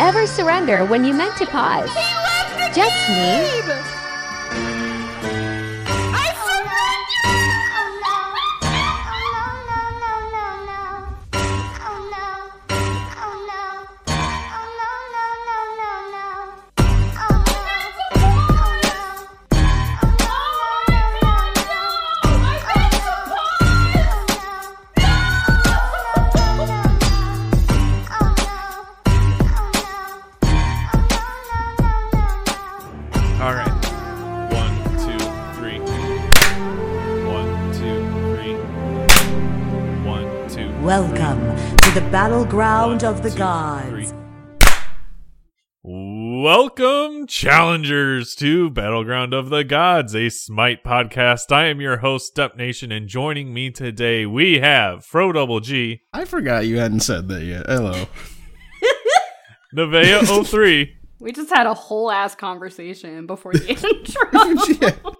ever surrender when you meant to pause? Just me? To the One, of the two, gods. Welcome, challengers, to Battleground of the Gods, a Smite podcast. I am your host, Step Nation, and joining me today we have Fro Double G, I forgot you hadn't said that yet. Hello. Nevea 03, We just had a whole ass conversation before the intro.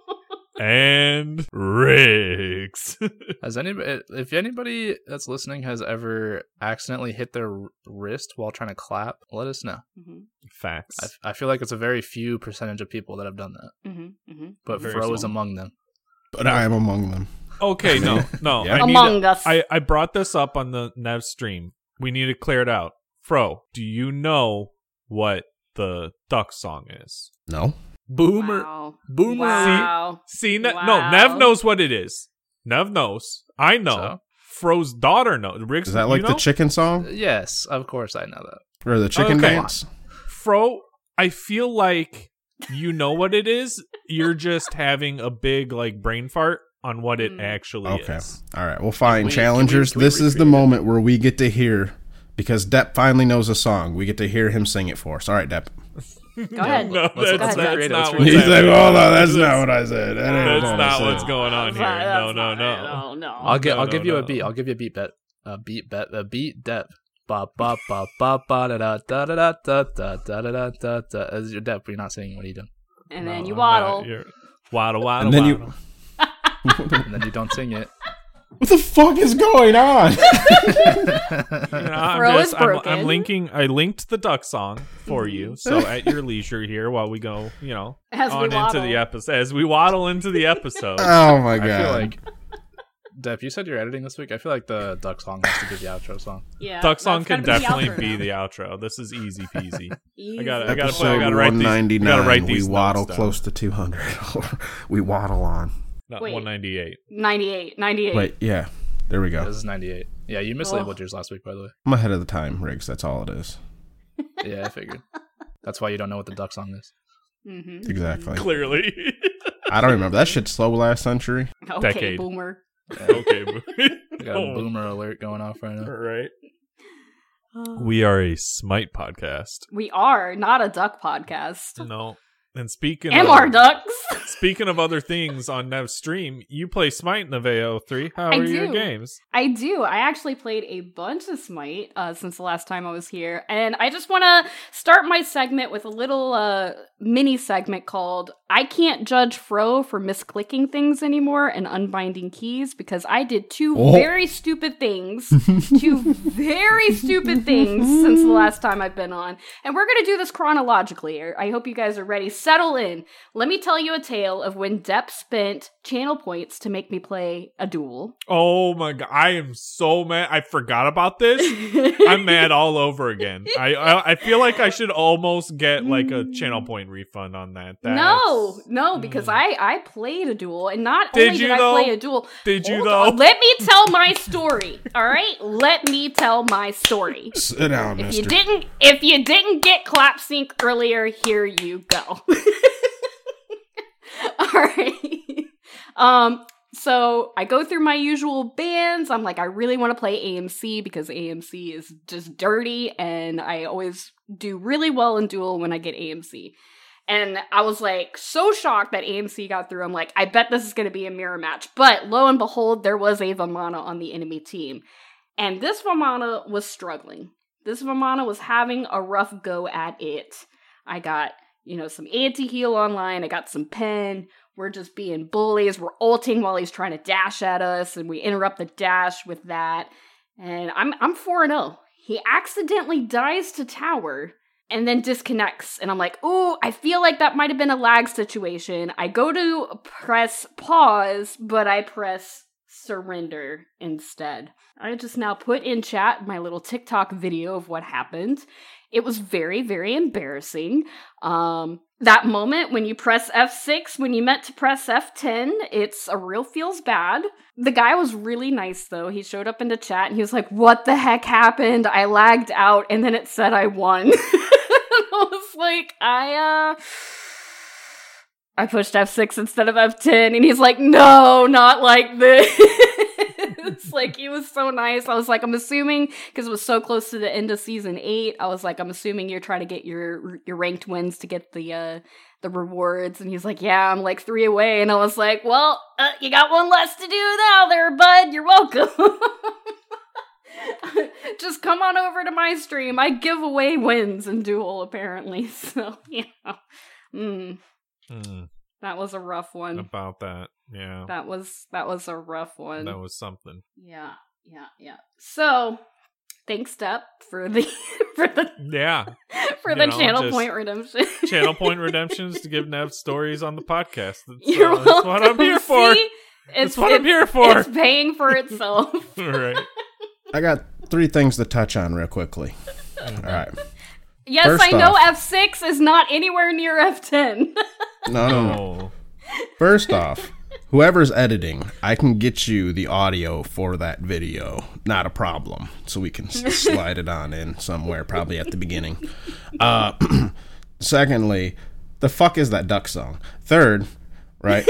And Riggs. Has anybody, if anybody that's listening has ever accidentally hit their wrist while trying to clap, let us know. Mhm, Facts. I, I feel like it's a very few percentage of people that have done that, mhm, mhm. but Very Fro is among them. But I am among them. Okay, no, no. Yeah. I need Among to- Us. I, I brought this up on the Nev stream. We need to clear it out. Fro, do you know what the duck song is? No. Boomer, Wow. boomer. Wow. See, ne- Wow. no, Nev knows what it is. Nev knows. I know. So? Fro's daughter knows. Riggs, Is that you like the chicken song Yes, of course I know that. or the chicken Okay. dance? Fro, I feel like you know what it is. You're just having a big like brain fart on what it Mm. actually Okay. is. Okay. All right. Well, fine. we- can we- Challengers, can we this is the it? moment where we get to hear because Depp finally knows a song. We get to hear him sing it for us. All right, Depp. Go ahead. No, Let's- that's, that's recreate it, let's not what's He's like, happening. hold on, that's not what I said. That ain't That's not said." what's going on here. That's No, no, no. No, no. I'll give, No, I'll no, give you a beat. I'll give you a beat bet. A beat bet. A beat dep. Ba ba ba ba ba da da da da da da da da da da da. As your dep, you're not singing. What are you doing? And then No, you I'm waddle. not. Waddle, waddle, And then you- And then you don't sing it. What the fuck is going on? You know, I'm Fro is just, I'm, broken. I'm linking. I linked the duck song for you. Mm-hmm. So at your leisure here, while we go, you know, As we on into waddle. the episode, as we waddle into the episode. oh my god! I feel like. Dep, you said you're editing this week. I feel like the duck song has to be the outro song. Yeah. duck song can gotta definitely be the outro. This is easy peasy. Easy. I gotta- I gotta play- Episode gotta write these- 199. gotta write we these waddle notes down. close to 200. we waddle on. Not Wait. 198. 98. 98. Wait, yeah. There we go. This is 98. Yeah, you mislabeled yours last week, by the way. I'm ahead of the time, Riggs. That's all it is. Yeah, I figured. That's why you don't know what the duck song is. Mhm. Exactly. Clearly. I don't remember. That shit slow last century. Okay, Decade. boomer. okay. We got a Oh. boomer alert going off right now. Right. We are a Smite podcast. We are not a duck podcast. No. And speaking Am of our ducks? speaking of other things on Nev's stream, you play Smite in the VO3. How I are your games? I do. I actually played a bunch of Smite uh, since the last time I was here, and I just want to start my segment with a little uh, mini segment called "I Can't Judge Fro for misclicking things anymore and unbinding keys" because I did two Oh. very stupid things, two very stupid things since the last time I've been on, and we're gonna do this chronologically. I hope you guys are ready. Settle in. Let me tell you a tale of when Depp spent channel points to make me play a duel. Oh my god, I am so mad. I forgot about this. I'm mad all over again. I, I I feel like I should almost get like a channel point refund on that. That's- No, no, because Mm. I I played a duel, and not Did only you did I play a duel. Did you Hold though? on, Let me tell my story. All right, let me tell my story. Sit down, If mister. you didn't, if you didn't get clap sync earlier, here you go. All right. Um. So I go through my usual bands. I'm like, I really want to play AMC because AMC is just dirty, and I always do really well in duel when I get AMC. And I was like so shocked that AMC got through. I'm like, I bet this is going to be a mirror match. But lo and behold, there was a Vamana on the enemy team. And this Vamana was struggling. This Vamana was having a rough go at it. I got, you know, some anti heal online. I got some pen. We're just being bullies. We're ulting while he's trying to dash at us, and we interrupt the dash with that. And I'm I'm 4 0. He accidentally dies to tower, and then disconnects. And I'm like, ooh, I feel like that might have been a lag situation. I go to press pause, but I press surrender instead. I just now put in chat my little TikTok video of what happened. It was very, very embarrassing. Um, that moment when you press F6 when you meant to press F10, it's a real feels bad. The guy was really nice though. He showed up in the chat and he was like, What the heck happened? I lagged out and then it said I won. I was like, I, uh, I pushed F6 instead of F10. And he's like, no, not like this. It's like, he was so nice. I was like, I'm assuming, because it was so close to the end of season eight, I was like, I'm assuming you're trying to get your, your ranked wins to get the, uh, the rewards. And he's like, yeah, I'm like three away. And I was like, well, uh, you got one less to do now there, bud. You're welcome. Just come on over to my stream. I give away wins in Duel, apparently. So, yeah. Mm, Hmm, that was a rough one. about that. Yeah. That was that was a rough one. That was something. yeah, yeah, yeah. So, thanks, Step, for the for the Yeah. for You the know, channel just point redemption. Channel point redemptions to give Nev stories on the podcast. That's, You're uh, that's what I'm here for. See? That's It's what I'm here for. It's paying for itself. right. I got three things to touch on real quickly. All right. Yes, First I know off- F6 is not anywhere near F10. No, no, no. First off, whoever's editing, I can get you the audio for that video. Not a problem. So we can slide it on in somewhere, probably at the beginning. Uh, secondly, the fuck is that duck song? Third, right?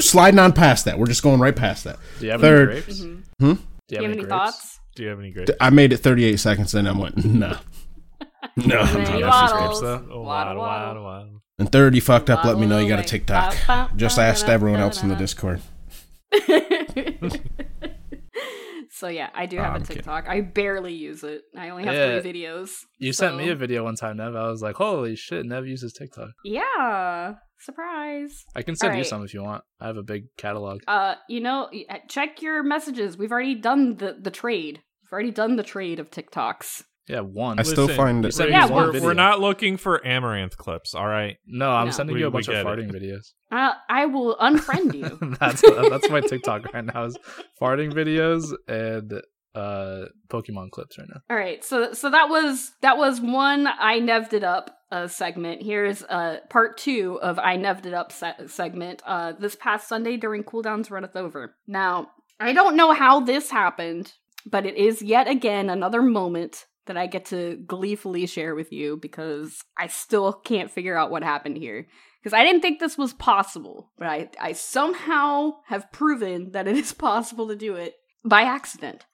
Sliding on past that. We're just going right past that. Do you have Third- any grapes? Mm-hmm. Do Do you have any grapes? thoughts? Do you have any great? I made it 38 seconds and I went, no. No. And then not he necessary, waddles. Oh, Waddle, waddle, waddle, waddle. waddle. And third, you fucked up. Let me know you got a TikTok. away. Just asked everyone else in the Discord. so yeah, I do Oh, have I'm a kidding. TikTok. I barely use it. I only have Yeah. three videos. You sent me a video one time, Nev. I was like, holy shit, Nev uses TikTok. Yeah, surprise. I can send you some if you want. I have a big catalog. Uh, you know, uh, check your messages. We've already done the the trade. We've already done the trade of TikToks. Yeah, one. I still find you it. sent Yeah, we're, we're not looking for amaranth clips, all right? No, I'm No. sending We- you a bunch of get it. farting videos. Uh, I will unfriend you. that's that's my TikTok right now is farting videos and uh Pokemon clips right now. All right, so so that was that was one I neved it up uh, segment. Here's uh part two of I neved it up se- segment. Uh, this past Sunday during cooldowns runneth over. Now I don't know how this happened, but it is yet again another moment that I get to gleefully share with you because I still can't figure out what happened here. Because I didn't think this was possible, but I, I somehow have proven that it is possible to do it by accident.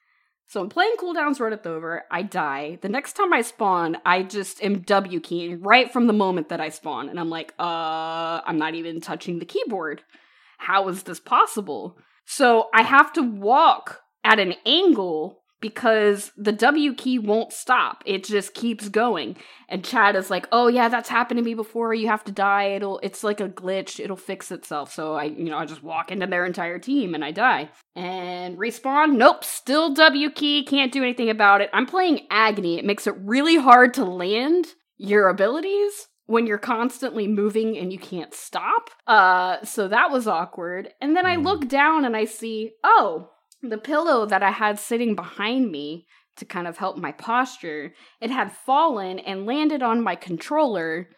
So I'm playing cooldowns runneth over, I die. The next time I spawn, I just am W keying right from the moment that I spawn. And I'm like, uh, I'm not even touching the keyboard. How is this possible? So I have to walk at an angle because the W key won't stop. It just keeps going. And Chad is like, "Oh yeah, that's happened to me before. You have to die. It'll it's like a glitch. It'll fix itself." So I, you know, I just walk into their entire team and I die. And respawn, nope, still W key, can't do anything about it. I'm playing Agni. It makes it really hard to land your abilities when you're constantly moving and you can't stop. Uh so that was awkward. And then I look down and I see, "Oh, the pillow that I had sitting behind me to kind of help my posture, it had fallen and landed on my controller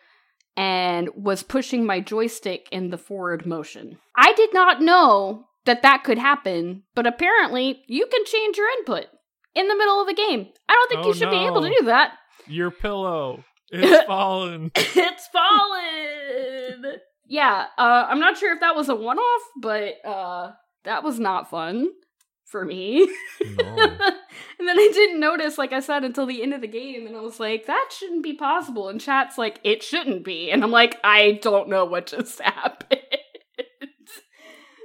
and was pushing my joystick in the forward motion. I did not know that that could happen, but apparently you can change your input in the middle of a game. I don't think Oh, you should be able to do that. Your pillow. It's fallen. it's fallen. Yeah, uh, I'm not sure if that was a one off, but uh, that was not fun for me. No. and then I didn't notice, like I said, until the end of the game, and I was like, that shouldn't be possible. And chat's like, it shouldn't be. And I'm like, I don't know what just happened.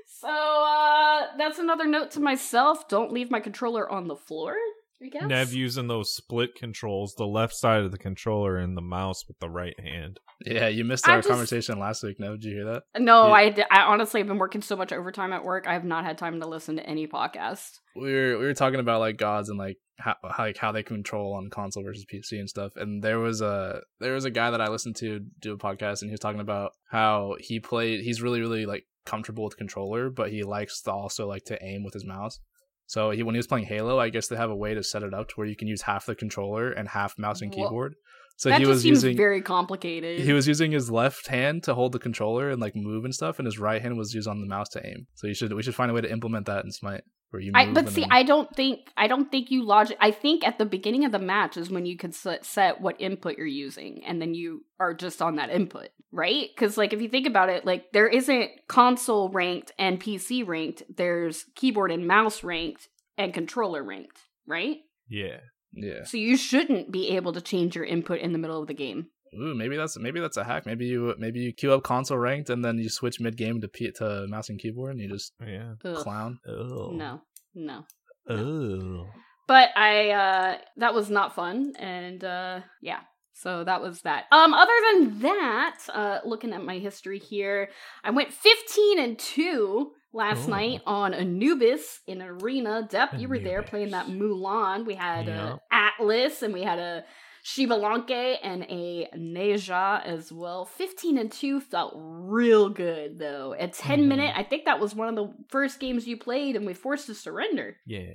so uh, that's another note to myself don't leave my controller on the floor. I guess. Nev using those split controls, the left side of the controller and the mouse with the right hand. Yeah, you missed our just- conversation last week. No, did you hear that? No, Yeah. I, d- I honestly have been working so much overtime at work. I have not had time to listen to any podcast. We were we were talking about like gods and like how how- like how they control on console versus PC and stuff. And there was a there was a guy that I listened to do a podcast, and he was talking about how he played. He's really really like comfortable with controller, but he likes to also like to aim with his mouse. So he when he was playing Halo, I guess they have a way to set it up to where you can use half the controller and half mouse and Well, keyboard. So that he was seems using very complicated. he was using his left hand to hold the controller and like move and stuff, and his right hand was used on the mouse to aim. So you should we should find a way to implement that in Smite where you. Move I, but see, then- I don't think I don't think you logic. I think at the beginning of the match is when you could set, set what input you're using, and then you are just on that input, right? Because like if you think about it, like there isn't console ranked and PC ranked. There's keyboard and mouse ranked and controller ranked, right? Yeah. yeah. So you shouldn't be able to change your input in the middle of the game. Ooh, maybe that's maybe that's a hack. Maybe you maybe you queue up console ranked and then you switch mid game to P- to mouse and keyboard and you just Yeah. Ugh. clown. Oh. No, no. Oh. but i uh that was not fun and uh yeah so that was that um other than that uh looking at my history here i went 15 and 2 last Ooh. night on anubis in arena dep you were there playing that mulan we had Yeah. uh, atlas and we had a Xbalanque and a Nezha as well. 15 and 2 felt real good though. At 10 Mhm. minute, I think that was one of the first games you played and we forced to surrender. Yeah.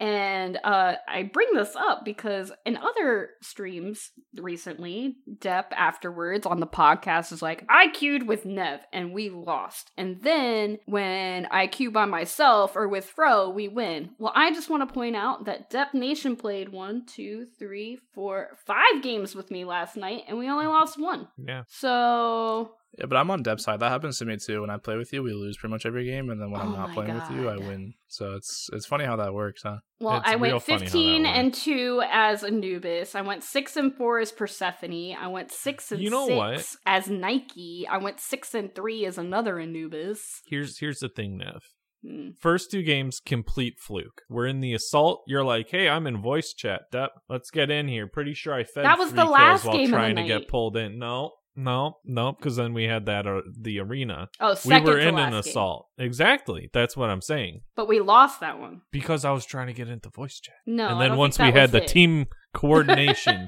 And uh, I bring this up because in other streams recently, Depp afterwards on the podcast is like, I queued with Nev and we lost. And then when I queue by myself or with Fro, we win. Well, I just want to point out that Depp Nation played one, two, three, four, five games with me last night and we only lost one. Yeah. So Yeah, but I'm on depth side. That happens to me too. When I play with you, we lose pretty much every game, and then when I'm Oh not my playing with you, I win. So it's it's funny how that works, huh? Well, It's I real went funny how that 15 and 2 as Anubis. I went 6 and 4 as Persephone. I went 6 and You know 6 what? as Nike. I went 6 and 3 as another Anubis. Here's here's the thing, Nev. Hmm. First two games, complete fluke. We're in the assault. You're like, hey, I'm in voice chat. Dep, let's get in here. Pretty sure I fed That was three the kills last while game of the trying to get pulled in. No, no, no, because then we had that uh, the arena. Oh, We were in an game. assault. Exactly. That's what I'm saying. But we lost that one. Because I was trying to get into voice chat. No. and I then once think we had the it. team coordination,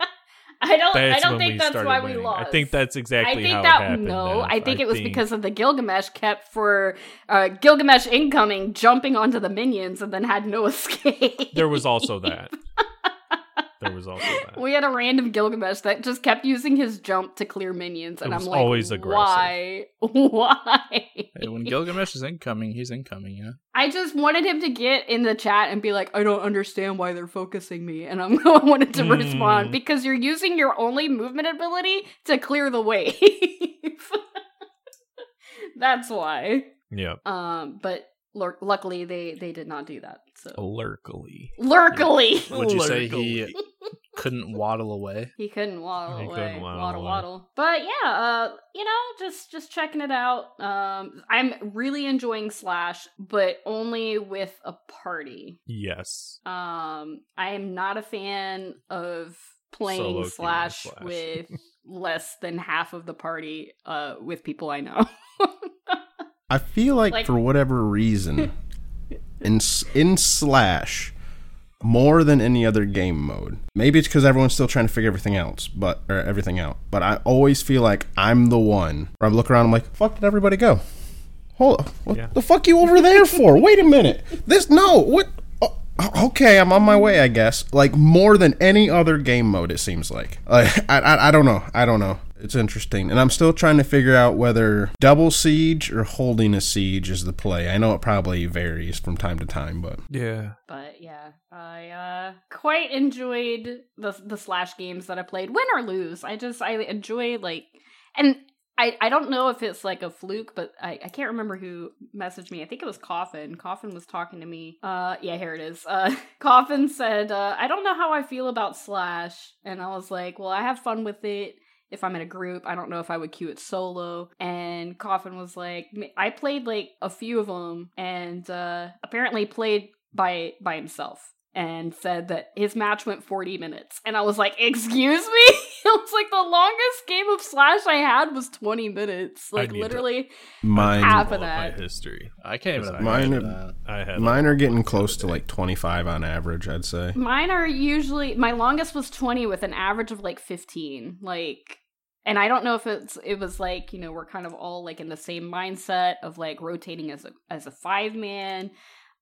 I don't I don't think that's why winning. we lost. I think that's exactly I think how that it happened. no. I think it was because of the Gilgamesh kept for uh, Gilgamesh incoming, jumping onto the minions, and then had no escape. there was also that. There was also that. We had a random Gilgamesh that just kept using his jump to clear minions, and It I'm was like, always aggressive. why? Why? Hey, when Gilgamesh is incoming, he's incoming. Yeah. I just wanted him to get in the chat and be like, I don't understand why they're focusing me, and I'm I wanted to Mm. respond because you're using your only movement ability to clear the wave. That's why. Yep. Um, but lur- luckily they they did not do that. So Lurkily. lurkily. Would you say he couldn't waddle away? He couldn't waddle He away. couldn't waddle waddle, away. waddle. But yeah, uh, you know, just just checking it out. Um, I'm really enjoying Slash, but only with a party. Yes. Um, I am not a fan of playing Slash, Slash. with less than half of the party. Uh, with people I know. I feel like, Like- for whatever reason, in in Slash, more than any other game mode. Maybe it's because everyone's still trying to figure everything else, but or everything out. But I always feel like I'm the one. Where I look around, I'm like, "Fuck, did everybody go? Hold, up, what Yeah. the fuck you over there for? Wait a minute. This no, what? oh, Okay, I'm on my way. I guess like more than any other game mode. It seems like. Like, I, I I don't know. I don't know. It's interesting, and I'm still trying to figure out whether double siege or holding a siege is the play. I know it probably varies from time to time, but Yeah. But yeah, I uh quite enjoyed the the slash games that I played. Win or lose, I just I enjoy like and I I don't know if it's like a fluke, but I I can't remember who messaged me. I think it was Coffin. Coffin was talking to me. Uh yeah, here it is. Uh Coffin said, uh, "I don't know how I feel about slash." And I was like, "Well, I have fun with it." If I'm in a group, I don't know if I would queue it solo. And Coffin was like, I played like a few of them, and uh, apparently played by by himself and said that his match went 40 minutes. And I was like, Excuse me? it was like the longest game of Slash I had was 20 minutes. Like, literally Mine, half of up my that. history. I can't even Mine imagine are- that. I had mine are getting close to like 25 on average, I'd say. Mine are usually my longest was 20 with an average of like 15. Like and I don't know if it's it was like, you know, we're kind of all like in the same mindset of like rotating as a as a five man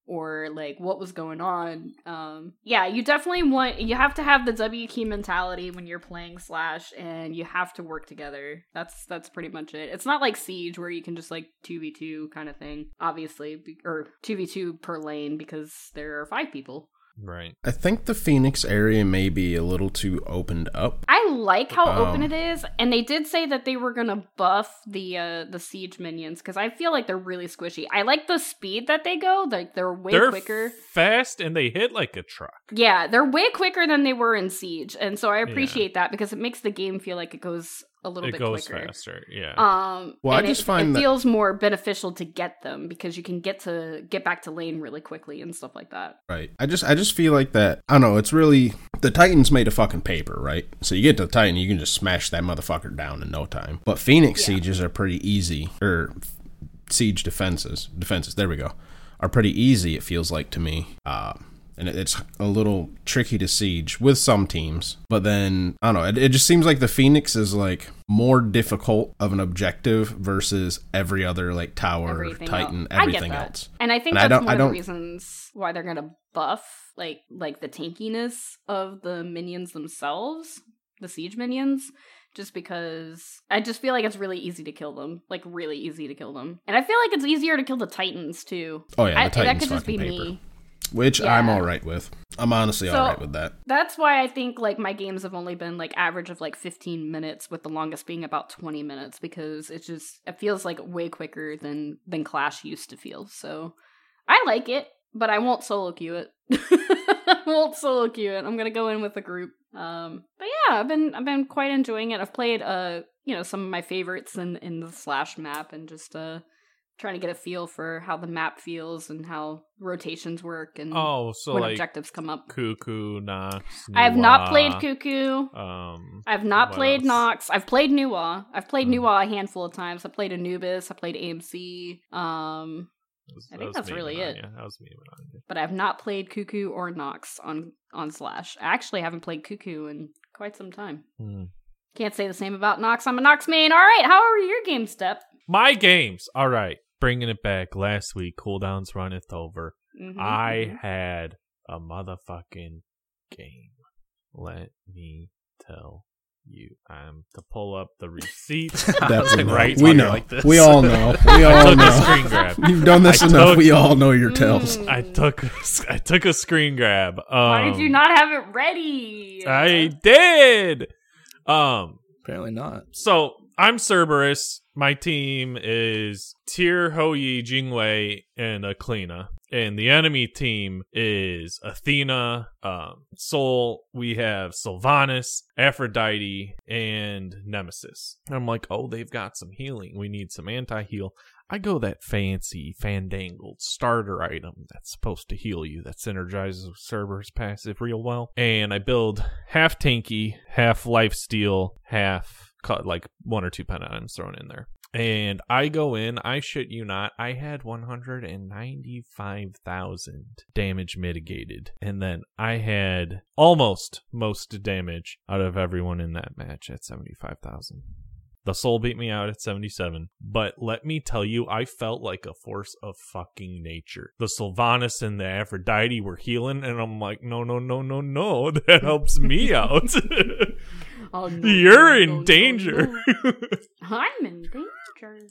or like what was going on. Um yeah, you definitely want you have to have the W key mentality when you're playing Slash and you have to work together. That's that's pretty much it. It's not like Siege where you can just like 2v2 kind of thing, obviously, or 2v2 per lane because there are five people. Right. I think the Phoenix area may be a little too opened up. I like how open Um, it is, and they did say that they were gonna buff the uh the siege minions because I feel like they're really squishy. I like the speed that they go; like they're way They're quicker. fast and they hit like a truck. yeah, they're way quicker than they were in siege, and so I appreciate that because it makes the game feel like it goes a little It bit goes quicker. faster. Yeah. Um, Well, I just it, find it that- feels more beneficial to get them because you can get to get back to lane really quickly and stuff like that. Right. I just I just feel like that I don't know, it's really the Titans made a fucking paper, right? So you get to the Titan, you can just smash that motherfucker down in no time. But Phoenix Yeah. sieges are pretty easy or siege defenses, defenses, there we go. Are pretty easy it feels like to me. Uh and it's a little tricky to siege with some teams, but then I don't know. It, it just seems like the Phoenix is like more difficult of an objective versus every other like tower, everything Titan, else. Everything else. And I think And I that's don't- one I of the don't- reasons why they're gonna buff like like the tankiness of the minions themselves, the siege minions, just because I just feel like it's really easy to kill them, like really easy to kill them, and I feel like it's easier to kill the titans too. Oh yeah, I, that could just be paper. me. Which I'm all right with. I'm honestly So- all right with that. That's why I think like my games have only been like average of like 15 minutes with the longest being about 20 minutes because it just it feels like way quicker than than Clash used to feel. So I like it, but I won't solo queue it. I won't solo queue it. I'm going to go in with a group. Um but yeah, I've been I've been quite enjoying it. I've played uh you know some of my favorites in in the Slash map and just uh trying to get a feel for how the map feels and how rotations work and oh, so when like objectives come up. Cuckoo, Nox. I have not played Cuckoo. Um, I've not played else? Nox. I've played Nuwa. I've played Mm. Nuwa a handful of times. I played Anubis. I played AMC. Um, was- I think was that's really it. That was me. but I've not played Cuckoo or Nox on on Slash. I actually haven't played Cuckoo in quite some time. Hmm. Can't say the same about Nox. I'm a Nox main. All right, how are your game step? My games. All right. Bringing it back. Last week, cooldowns runneth over. Mhm, I mhm. had a motherfucking game. Let me tell you. I'm to pull up the receipt. That we know. right we on know. like this. we all know. We I all took a know. screen grab. You've done this I enough. took- we all know your tells. Mm. I took I took a screen grab. Um, Why did you not have it ready? I did. Um. Apparently not. So I'm Cerberus. My team is Tyr, Hou Yi, Jingwei, and Aklina. And the enemy team is Athena, um, Sol. We have Sylvanus, Aphrodite, and Nemesis. And I'm like, oh, they've got some healing. We need some anti heal. I go that fancy, fandangled starter item that's supposed to heal you, that synergizes with Cerberus passive real well. And I build half tanky, half life steal, half like one or two pen items thrown in there. And I go in, I shit you not, I had 195,000 damage mitigated. And then I had almost most damage out of everyone in that match at 75,000. The Sol beat me out at 77. But let me tell you, I felt like a force of fucking nature. The Sylvanus and the Aphrodite were healing, and I'm like, no, no, no, no, no. That helps me out. Oh, no, You're no, in no, danger. I'm in danger.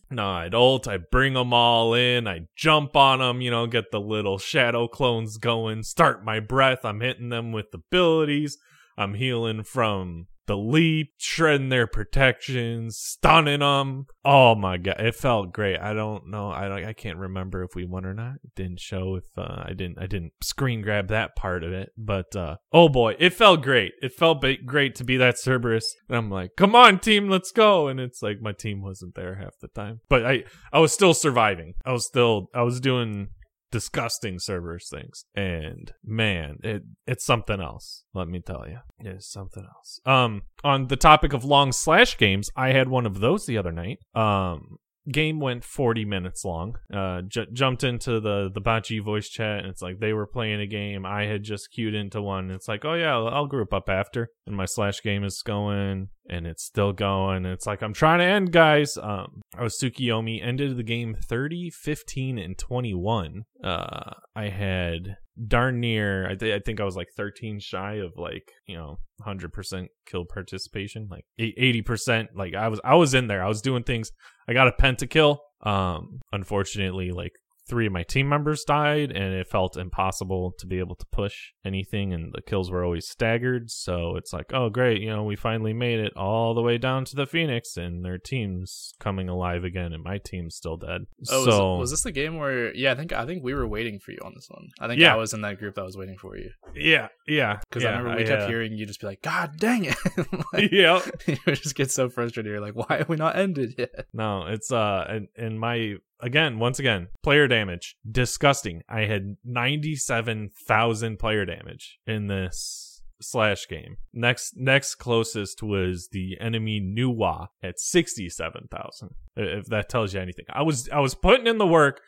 no, I'd ult, I bring them all in, I jump on them, you know, get the little shadow clones going, start my breath, I'm hitting them with abilities, I'm healing from the leap, shredding their protections, stunning them. Oh my god, it felt great. I don't know, I don't, I can't remember if we won or not. It didn't show if uh, I didn't I didn't screen grab that part of it, but uh, oh boy, it felt great. It felt great to be that Cerberus. And I'm like, come on, team, let's go. And it's like my team wasn't there half the time, but I I was still surviving. I was still I was doing disgusting Cerberus things. And man, it it's something else. Let me tell you, it is something else. Um, on the topic of long slash games, I had one of those the other night. Um, game went 40 minutes long. Uh j- jumped into the the bachi voice chat and it's like they were playing a game. I had just queued into one. It's like oh yeah i'll, I'll group up after. And my slash game is going and it's still going. It's like i'm trying to end guys. Um i was Tsukuyomi ended the game 30 15 and 21 uh i had darn near I, th- I think i was like 13 shy of like you know 100% kill participation like 80% like i was i was in there i was doing things I got a pentakill. Um, unfortunately, like three of my team members died, and it felt impossible to be able to push anything, and the kills were always staggered. So it's like, oh great, you know, we finally made it all the way down to the Phoenix, and their team's coming alive again, and my team's still dead. Oh, so was, was this the game where? Yeah, I think I think we were waiting for you on this one. I think Yeah. I was in that group that was waiting for you yeah, yeah, because yeah, I remember we kept uh, hearing you just be like, "God dang it!" like, yeah. you just get so frustrated. You're like, "Why have we not ended yet?" No, it's uh and, and my again, once again, player damage. Disgusting. I had ninety seven thousand player damage in this slash game. Next next closest was the enemy Nuwa at sixty seven thousand. If that tells you anything. I was I was putting in the work,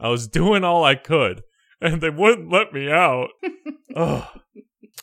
I was doing all I could, and they wouldn't let me out. Ugh.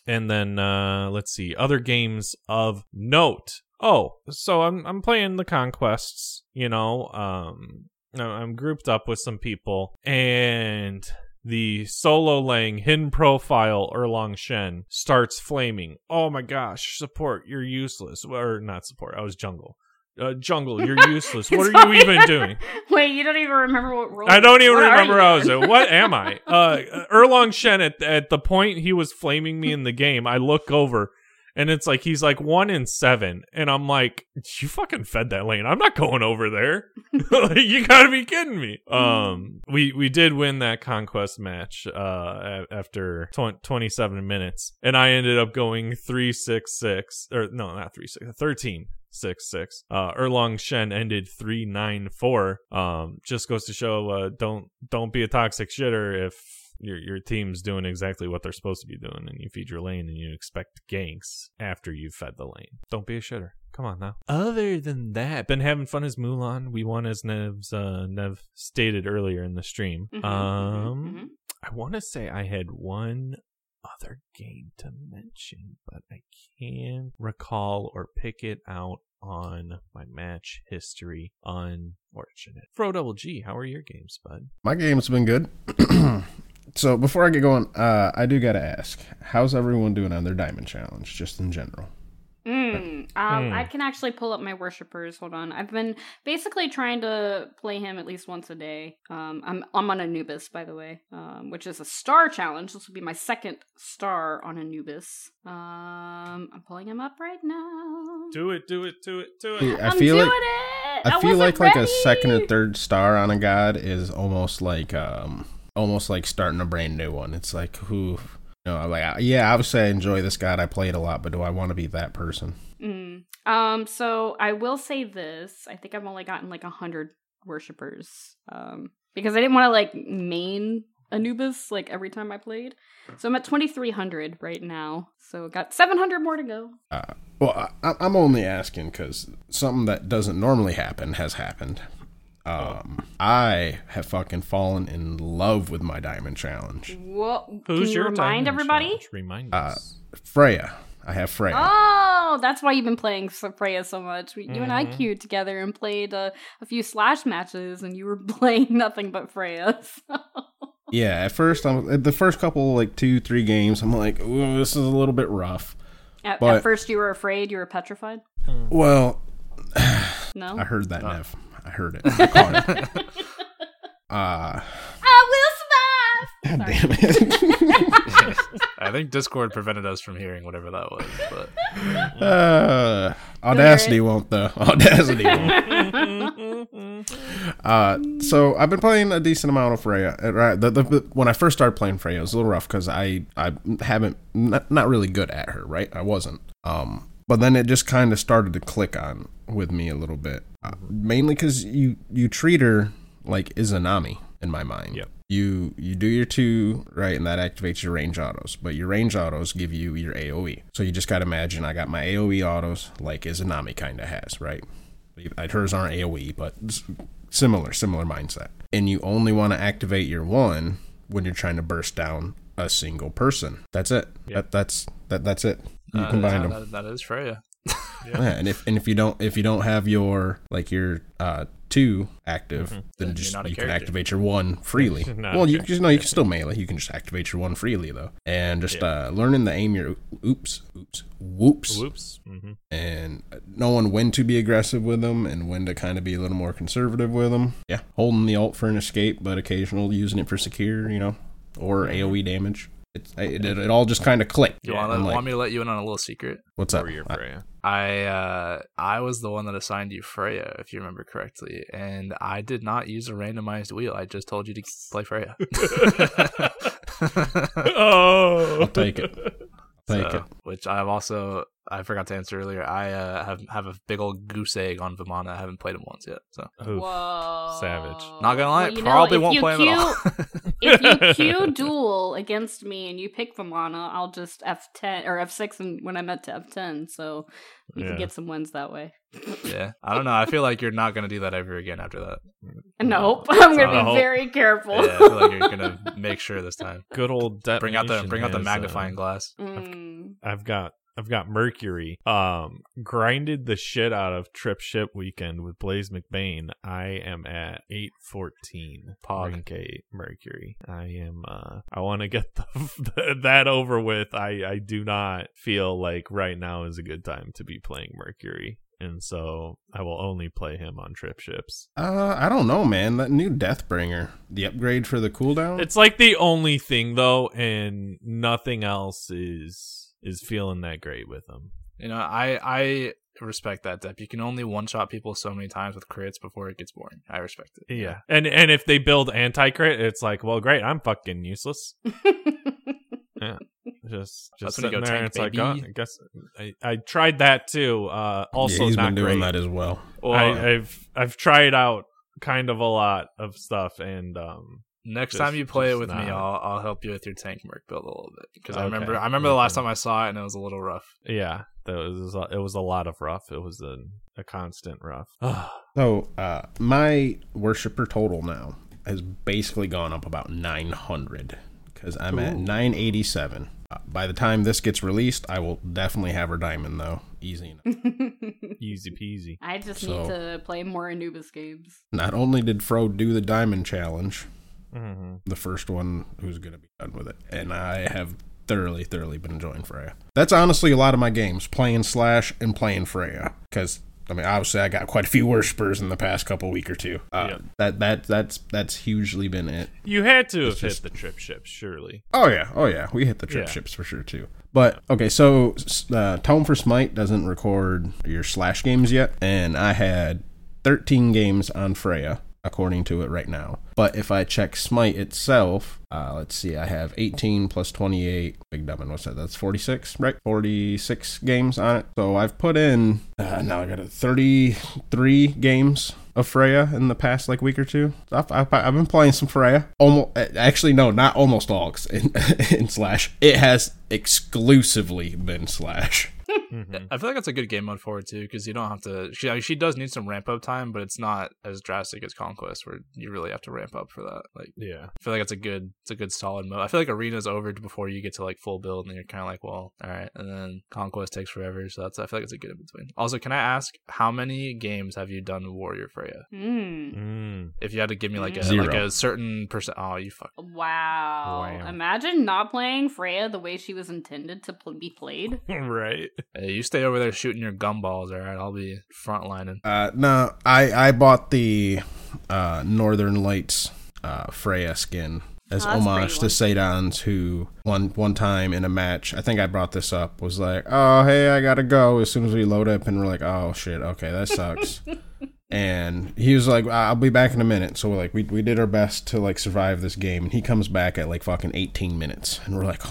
And then uh let's see, other games of note. Oh, so I'm I'm playing the conquests, you know, um I'm grouped up with some people and the solo laying hidden profile Erlang Shen starts flaming. Oh my gosh, support, you're useless. Or not support, I was jungle. Uh, jungle, you're useless. What are you even doing? Wait, you don't even remember what role? I don't even remember I was. at. What am I? Uh, Erlang Shen at at the point he was flaming me in the game, I look over and it's like he's like one in seven, and I'm like, you fucking fed that lane. I'm not going over there. like, you gotta be kidding me. Um, we we did win that conquest match uh after tw- 27 minutes, and I ended up going three six six or no, not three six, 13 six six. Uh, Erlang Shen ended three nine four. Um, just goes to show, uh, don't don't be a toxic shitter if your your team's doing exactly what they're supposed to be doing, and you feed your lane and you expect ganks after you've fed the lane. Don't be a shitter. Come on now. Other than that, been having fun as Mulan. We won as Nev's uh, Nev stated earlier in the stream. Mhm, um, mhm, mhm. I want to say I had one other game to mention, but I can't recall or pick it out on my match history. Unfortunate. Fro Double G, how are your games, bud? My game's been good. so before I get going, uh, I do gotta ask, how's everyone doing on their diamond challenge, just in general? Mm, um, Hmm. I can actually pull up my worshippers. Hold on. I've been basically trying to play him at least once a day. Um, I'm I'm on Anubis, by the way, um, which is a star challenge. This will be my second star on Anubis. Um, I'm pulling him up right now. Do it, do it, do it, do See, it. I I'm feel doing like it. I, feel wasn't like like a second or third star on a god is almost like um almost like starting a brand new one. It's like who you know, like I- yeah, obviously I enjoy this god. I played a lot, but do I want to be that person? Mm. Um, so I will say this. I think I've only gotten like a hundred worshippers. Um, because I didn't want to like main Anubis like every time I played. So I'm at twenty three hundred right now. So got seven hundred more to go. Uh, well, I, I'm only asking because something that doesn't normally happen has happened. Um, I have fucking fallen in love with my diamond challenge. What? Who's Can you your remind diamond everybody? challenge? Remind Uh. Freya, I have Freya. Oh, that's why you've been playing Freya so much. We, You and I Mhm. queued together and played uh, a few slash matches, and you were playing nothing but Freya. so- Yeah, at first, I'm at the first couple like two, three games. I'm like, Ooh, this is a little bit rough. At, But- at first, you were afraid. You were petrified. Well, No. I heard that, Nev. I heard it. I caught it. uh, I will survive. damn it. I think Discord prevented us from hearing whatever that was. But uh, Audacity won't though. Audacity won't. Uh, so I've been playing a decent amount of Freya. Uh, Right, the, the, the- when I first started playing Freya, it was a little rough because I I haven't not, not really good at her. Right, I wasn't. Um, but then it just kind of started to click on with me a little bit, uh, mainly because you you treat her like Izanami in my mind. Yep. You you do your two right, and that activates your range autos. But your range autos give you your AOE. So you just got to imagine I got my AOE autos like Izanami kind of has, right? Hers aren't AOE, but similar similar mindset. And you only want to activate your one when you're trying to burst down a single person. That's it. That, that's that that's it. You Uh, combine them. that- that is Freya. Yeah, and if and if you don't if you don't have your like your uh two active, then Then just you're not a you can activate your one freely. Well, you character. just no, you can still melee. You can just activate your one freely though, and just uh learning to aim your oops oops whoops Whoops. hmm and knowing when to be aggressive with them and when to kind of be a little more conservative with them. Yeah, holding the alt for an escape, but occasional using it for secure, you know, or AOE damage. It's, it, it, it all just kind of clicked. You Yeah, want, I'm like- want me to let you in on a little secret? What's up? Or I- Freya. I uh I was the one that assigned you Freya, if you remember correctly, and I did not use a randomized wheel. I just told you to play Freya. oh, I'll take it. Take So, it. Which I've also I forgot to answer earlier. I uh, have have a big old goose egg on Vamana. I haven't played him once yet. So Oof. Whoa. savage. not gonna lie, Well, you know, probably won't you play him at all. if you queue duel against me and you pick Vamana, I'll just F10 or F6 and when I'm at to F10, so you Yeah. can get some wins that way. yeah, I don't know. I feel like you're not gonna do that ever again after that. Nope, I'm gonna No. be very careful. Yeah, I feel like you're gonna make sure this time. Good old Bring out the bring out the has, magnifying uh, glass. Mm. I've got I've got Mercury. Um, grinded the shit out of Trip Ship Weekend with Blaze McBain. I am at eight fourteen. Pog. Eight Mercury. I am. Uh, I want to get the, that over with. I I do not feel like right now is a good time to be playing Mercury. And so I will only play him on trip ships. Uh, I don't know, man. That new Deathbringer, the upgrade for the cooldown. It's like the only thing though, and nothing else is is feeling that great with them. You know, I I respect that depth. You can only one shot people so many times with crits before it gets boring. I respect it. Yeah. And and if they build anti crit, it's like, well, great, I'm fucking useless. Yeah. Just just sitting go there, tank, it's like, oh, I guess I, I tried that too. Uh, also yeah, he's not been doing great. that as well. Well, I, I've I've tried out kind of a lot of stuff, and um, next just- time you play it just with me. I'll I'll help you with your tank merc build a little bit because I remember I remember the last time I saw it and it was a little rough. yeah, that was a- it was a lot of rough. It was a a constant rough. So, uh, my worshiper total now has basically gone up about 900 because I'm at 987. Uh, by the time this gets released, I will definitely have her diamond though. Easy enough. Easy peasy. I just So- need to play more Anubis games. Not only did Fro do the diamond challenge, hmm the first one who's going to be done with it, and I have thoroughly, thoroughly been enjoying Freya. That's honestly a lot of my games playing Slash and playing Freya because. I mean, obviously, I got quite a few worshippers in the past couple week or two. Uh, Yeah. That that that's that's hugely been it. You had to have It's hit the trip ships, surely. Oh yeah, oh yeah, we hit the trip Yeah. ships for sure too. But okay, so uh, Tome for Smite doesn't record your slash games yet, and I had 13 games on Freya according to it right now. But if I check Smite itself, uh, let's see, I have 18 plus 28. Big Dumb, what's that? That's 46, right? 46 games on it. So I've put in uh, now I got a 33 games of Freya in the past like week or two. I've, I've, I've been playing some Freya. Almost, actually, no, not almost all in, in Slash. It has exclusively been Slash. Mhm. I feel like that's a good game mode for it too because you don't have to. She I mean, she does need some ramp up time, but it's not as drastic as Conquest where you really have to ramp up for that. Like Yeah. I feel like it's a good it's a good solid mode. I feel like arena's over before you get to like full build and you're kind of like, well, all right, and then conquest takes forever. So that's I feel like it's a good in between. Also, can I ask how many games have you done Warrior Freya? Mm. If you had to give me like a Zero. like a certain percent, oh, you fuck. Wow. Wow. Imagine not playing Freya the way she was intended to pl- be played. right. Hey, you stay over there shooting your gumballs, all right? I'll be frontlining. Uh, no, I I bought the uh, Northern Lights uh, Freya skin as Oh, homage to pretty Sadons, who one one time in a match, I think I brought this up, was like, "Oh, hey, I gotta go." As soon as we load up, and we're like, "Oh shit, okay, that sucks." and he was like, "I'll be back in a minute." So we're like we we did our best to like survive this game, and he comes back at like fucking 18 minutes, and we're like,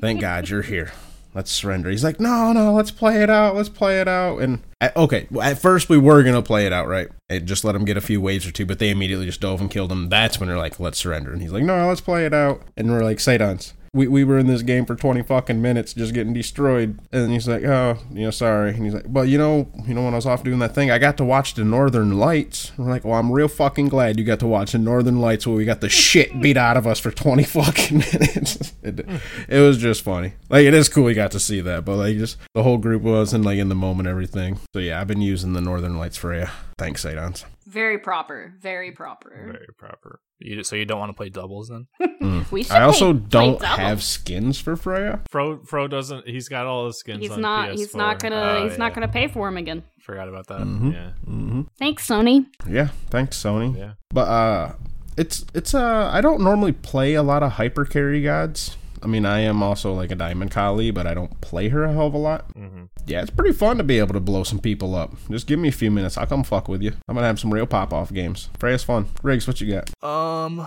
"Thank God you're here." Let's surrender. He's like, no, no, let's play it out. Let's play it out. And okay, at first we were gonna play it out, right? And just let him get a few waves or two, but they immediately just dove and killed him. That's when they're like, let's surrender. And he's like, no, let's play it out. And we're like, Sadons, we, we were in this game for 20 fucking minutes just getting destroyed. And he's like oh you know sorry. And he's like well you know you know when i was off doing that thing i got to watch the northern lights. And we're like well i'm real fucking glad you got to watch the northern lights where we got the shit beat out of us for 20 fucking minutes. It, it was just funny. Like it is cool you got to see that but like just the whole group was and like in the moment everything. So yeah i've been using the northern lights for you thanks sadons Very proper. Very proper. Very proper. You, so you don't want to play doubles then? We should i also play- play don't doubles. have skins for freya Fro Fro doesn't. He's got all the skins. He's on not. PS4. He's not gonna. Oh, he's yeah. not gonna pay for him again. Forgot about that. Mm-hmm. Yeah, Thanks, Sony. yeah thanks sony yeah. But uh it's it's uh I don't normally play a lot of hyper carry gods. I mean I am also like a diamond Kali, but I don't play her a hell of a lot. hmm Yeah, it's pretty fun to be able to blow some people up. Just give me a few minutes, I'll come fuck with you. I'm gonna have some real pop off games. Freya's fun. Riggs, what you got? Um,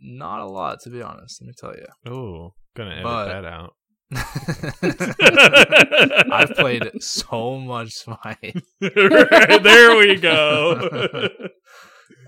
not a lot to be honest. Let me tell you. Oh, gonna edit But- that out. I've played so much Smite. there we go.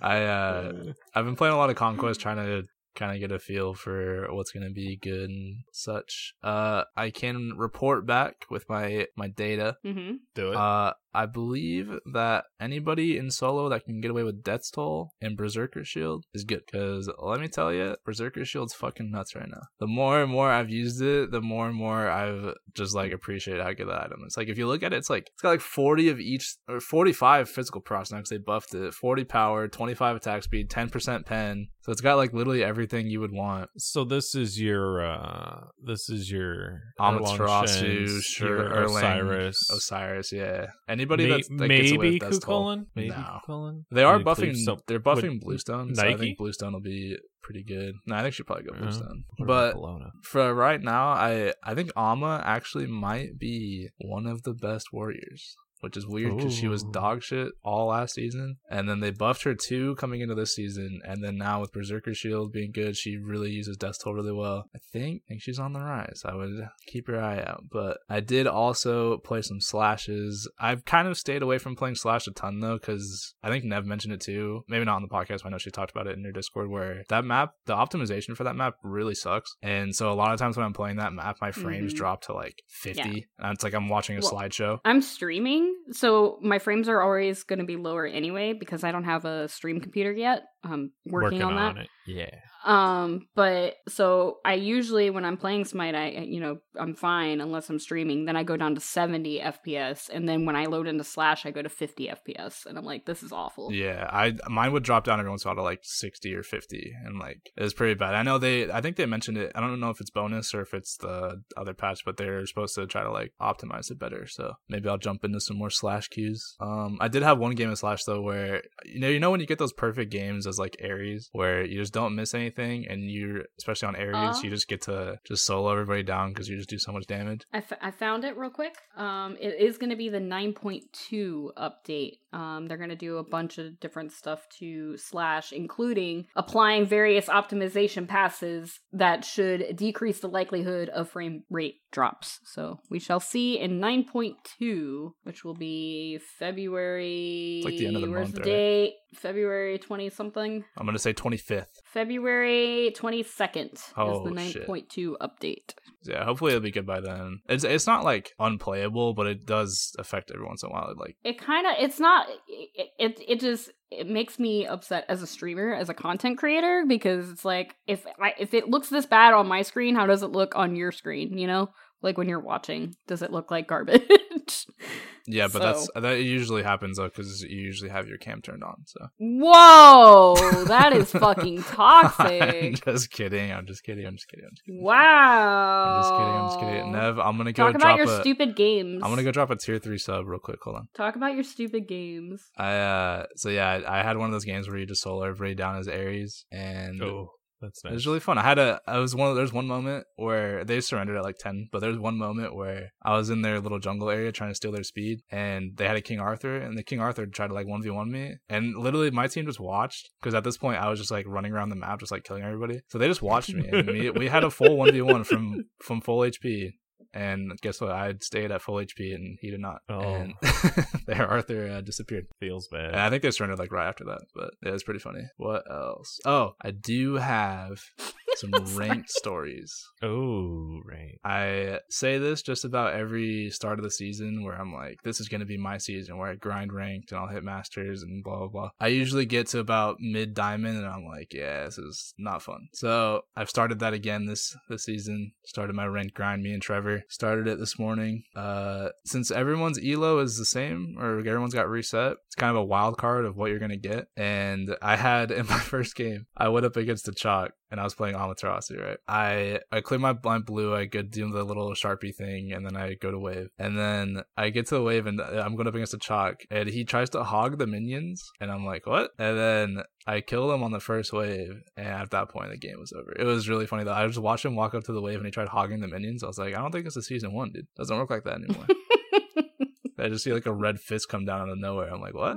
I uh, I've been playing a lot of Conquest, trying to kind of get a feel for what's gonna be good and such. Uh, I can report back with my my data. Mm-hmm. Do it. Uh, I believe that anybody in solo that can get away with Death's Toll and Berserker Shield is good. Because let me tell you, Berserker Shield's fucking nuts right now. The more and more I've used it, the more and more I've just like appreciated how good that item is. Like if you look at it, it's like it's got like 40 of each or 45 physical procs now because they buffed it. 40 power, 25 attack speed, 10% pen. So it's got like literally everything you would want. so this is your. uh This is your Amaterasu, Erlang Shen, Erlang, Osiris. Osiris, yeah. Anybody May- that's, that gets away maybe with Death's Toll. Kukulkan. Maybe No. Kukulkan. They are buffing. some- they're buffing Bluestone. So I think Bluestone will be pretty good. No, I think she'll probably go. Bluestone. But for right now, I I think Ama actually might be one of the best warriors. Which is weird because she was Ooh. dog shit all last season, and then they buffed her too coming into this season, and then now with Berserker Shield being good, she really uses Death Toll really well. I think think she's on the rise. I would keep your eye out. But I did also play some slashes. I've kind of stayed away from playing slash a ton though, because I think Nev mentioned it too. Maybe not on the podcast, but I know she talked about it in her Discord. Where that map, the optimization for that map really sucks, and so a lot of times when I'm playing that map, my frames Mhm. drop to like 50, Yeah. and it's like I'm watching a Well, slideshow. I'm streaming, so my frames are always going to be lower anyway because I don't have a stream computer yet. I'm working, on that. it. Yeah. Um, but so I usually when I'm playing Smite, I you know I'm fine unless I'm streaming. Then I go down to 70 FPS, and then when I load into Slash, I go to 50 FPS, and I'm like, this is awful. Yeah, I mine would drop down every once in a while to like sixty or fifty, and like it was pretty bad. I know they, I think they mentioned it. I don't know if it's bonus or if it's the other patch, but they're supposed to try to like optimize it better. So maybe I'll jump into some more slash queues. Um, I did have one game of slash though where you know you know when you get those perfect games as like Ares where you just don't miss anything, and you're especially on Ares Uh. you just get to just solo everybody down because you just do so much damage. I, f- I found it real quick. Um, it is going to be the 9.2 update. Um, they're going to do a bunch of different stuff to Slash, including applying various optimization passes that should decrease the likelihood of frame rate drops. So we shall see in 9.2, which will be February. It's like the end of the where's month, the right? date? February 20 something. I'm gonna say twenty fifth. February 22nd is Oh, the shit. 9.2 update. Yeah, hopefully it'll be good by then. It's it's not like unplayable, but it does affect every once in a while. Like it kind of it's not it, it it just it makes me upset as a streamer as a content creator because it's like if I, if it looks this bad on my screen how does it look on your screen you know like when you're watching does it look like garbage yeah, but that's that usually happens though because you usually have your cam turned on. So whoa that is fucking I'm toxic just kidding. I'm just kidding. I'm just kidding. I'm just kidding. wow I'm just kidding. I'm just kidding. Nev, I'm gonna go talk drop about your a. stupid games i'm gonna go drop a tier three sub real quick. Hold on. talk about your stupid games I uh so yeah, I, I had one of those games where you just solo everybody down as Ares, and Oh, that's It nice. was really fun. I had a, I was one of, there's one moment where they surrendered at like 10, but there's one moment where I was in their little jungle area trying to steal their speed and they had a King Arthur and the King Arthur tried to like 1v1 me. And literally my team just watched because at this point I was just like running around the map, just like killing everybody. So they just watched me and we, we had a full 1v1 from, from full HP. And guess what? I had stayed at full HP and he did not. Oh. And there, Arthur uh, disappeared. Feels bad. And I think they surrendered like right after that, but it was pretty funny. What else? Oh, I do have some ranked stories. oh, right. I say this just about every start of the season where I'm like, this is going to be my season where I grind ranked and I'll hit masters and blah, blah, blah. I usually get to about mid diamond and I'm like, yeah, this is not fun. So I've started that again this, this season. Started my ranked grind, me and Trevor started it this morning. Uh, since everyone's elo is the same or everyone's got reset, it's kind of a wild card of what you're to get. And I had in my first game, I went up against the Chaac and I was playing Amaterasu, right? I I clear my blind blue, I go do the little sharpie thing, and then I go to wave, and then I get to the wave, and I'm going up against a Chaac, and he tries to hog the minions, and I'm like, what? And then I killed him on the first wave, and at that point, the game was over. It was really funny though. I just watched him walk up to the wave, and he tried hogging the minions. I was like, I don't think this is season one, dude. Doesn't work like that anymore. I just see like a red fist come down out of nowhere. I'm like, what?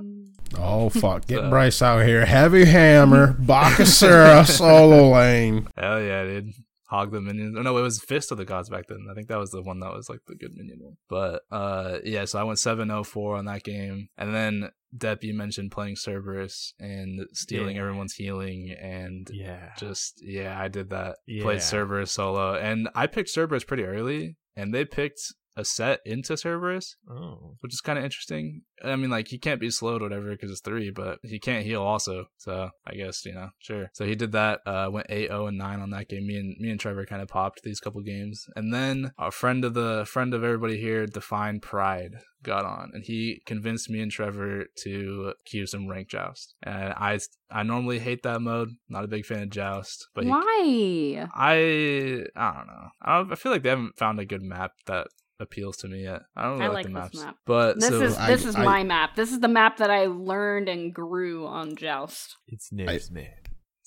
Oh fuck! Get So- Bryce out here. Heavy hammer, Bakasura, solo lane. Hell yeah, dude. Hog the minions. Oh no, it was Fist of the Gods back then. I think that was the one that was like the good minion one. But uh yeah, so I went 7-0-4 on that game. And then Depp, you mentioned playing Cerberus and stealing Yeah. everyone's healing and Yeah. just yeah, I did that. Yeah. Played Cerberus solo. And I picked Cerberus pretty early and they picked a Set into Cerberus, Oh. which is kind of interesting. I mean, like he can't be slowed or whatever because it's three, but he can't heal also. So I guess you know, sure. So he did that. Uh, went 8-0 and nine on that game. Me and me and Trevor kind of popped these couple games, and then a friend of the friend of everybody here, Define Pride, got on, and he convinced me and Trevor to queue some rank joust. And I I normally hate that mode. Not a big fan of joust, but he Why? I I don't know. I, don't, I feel like they haven't found a good map that appeals to me yet. I don't really I like, like the this maps, map. but This so is I- this is I- my map. This is the map that I learned and grew on Joust. It's Nibs, man.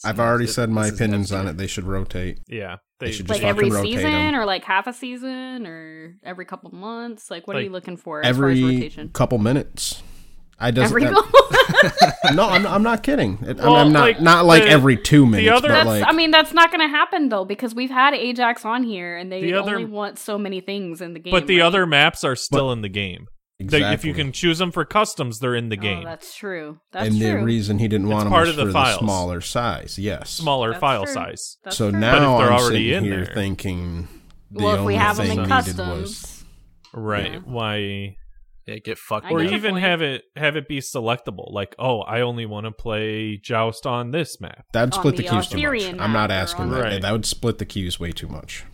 I've already said my opinions on it. They should rotate. Yeah. They They, should Like Just every fucking rotate season, 'em. or like half a season, or every couple months. Like, what are you looking for as far as Every rotation? couple minutes. I doesn't. Every that- couple. no, I'm, I'm not kidding. It, I'm- Well, I'm not like, not like the- every two minutes, other- but That's, like I mean, that's not going to happen though because we've had Ajax on here and they The other- only want so many things in the game. but the right? other maps are still in the game. They- exactly. if you can choose them for customs, they're in the Oh, game. that's true. That's true. and the true. reason he didn't It's want them part was of the for the smaller size. Yes. Smaller That's file true. size. That's so true. now they're I'm already sitting in here there- thinking the well, if only we have them thing in needed was customs, Right. Yeah. Why yeah, get fucked. I or get with your it. even have it have it be selectable like oh i only want to play joust on this map that'd split the, the queues too much. I'm not asking that. Right. That would split the queues way too much.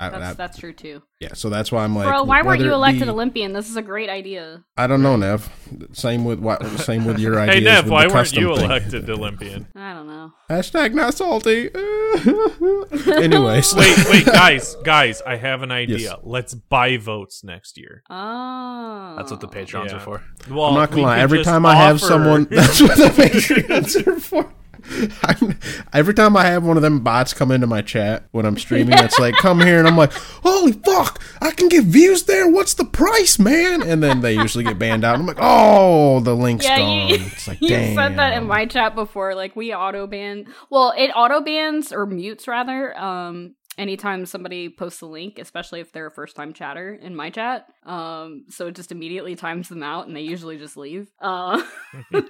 I, that's I- that's true too. yeah, so that's why I'm like, Bro, why weren't you elected be- Olympian? This is a great idea. I don't know, Nev. Same with what? Same with your ideas. hey nev why weren't you thing. elected olympian I don't know. Hashtag not salty. Anyways, wait wait guys guys i have an idea Yes. let's buy votes next year Oh, That's what the patrons Yeah. are for. well I'm not gonna lie. Every just time I have someone, that's what the Patreons are for. I'm, every time I have one of them bots come into my chat when I'm streaming, it's like, come here, and I'm like, holy fuck, I can get views there. What's the price, man? And then they usually get banned out. I'm like, oh, the link's Yeah, gone. you, it's like, you damn. said that in my chat before. Like we auto ban. Well, it auto bans or mutes rather. Um, anytime somebody posts a link, especially if they're a first time chatter in my chat. Um, so it just immediately times them out, and they usually just leave. Uh, but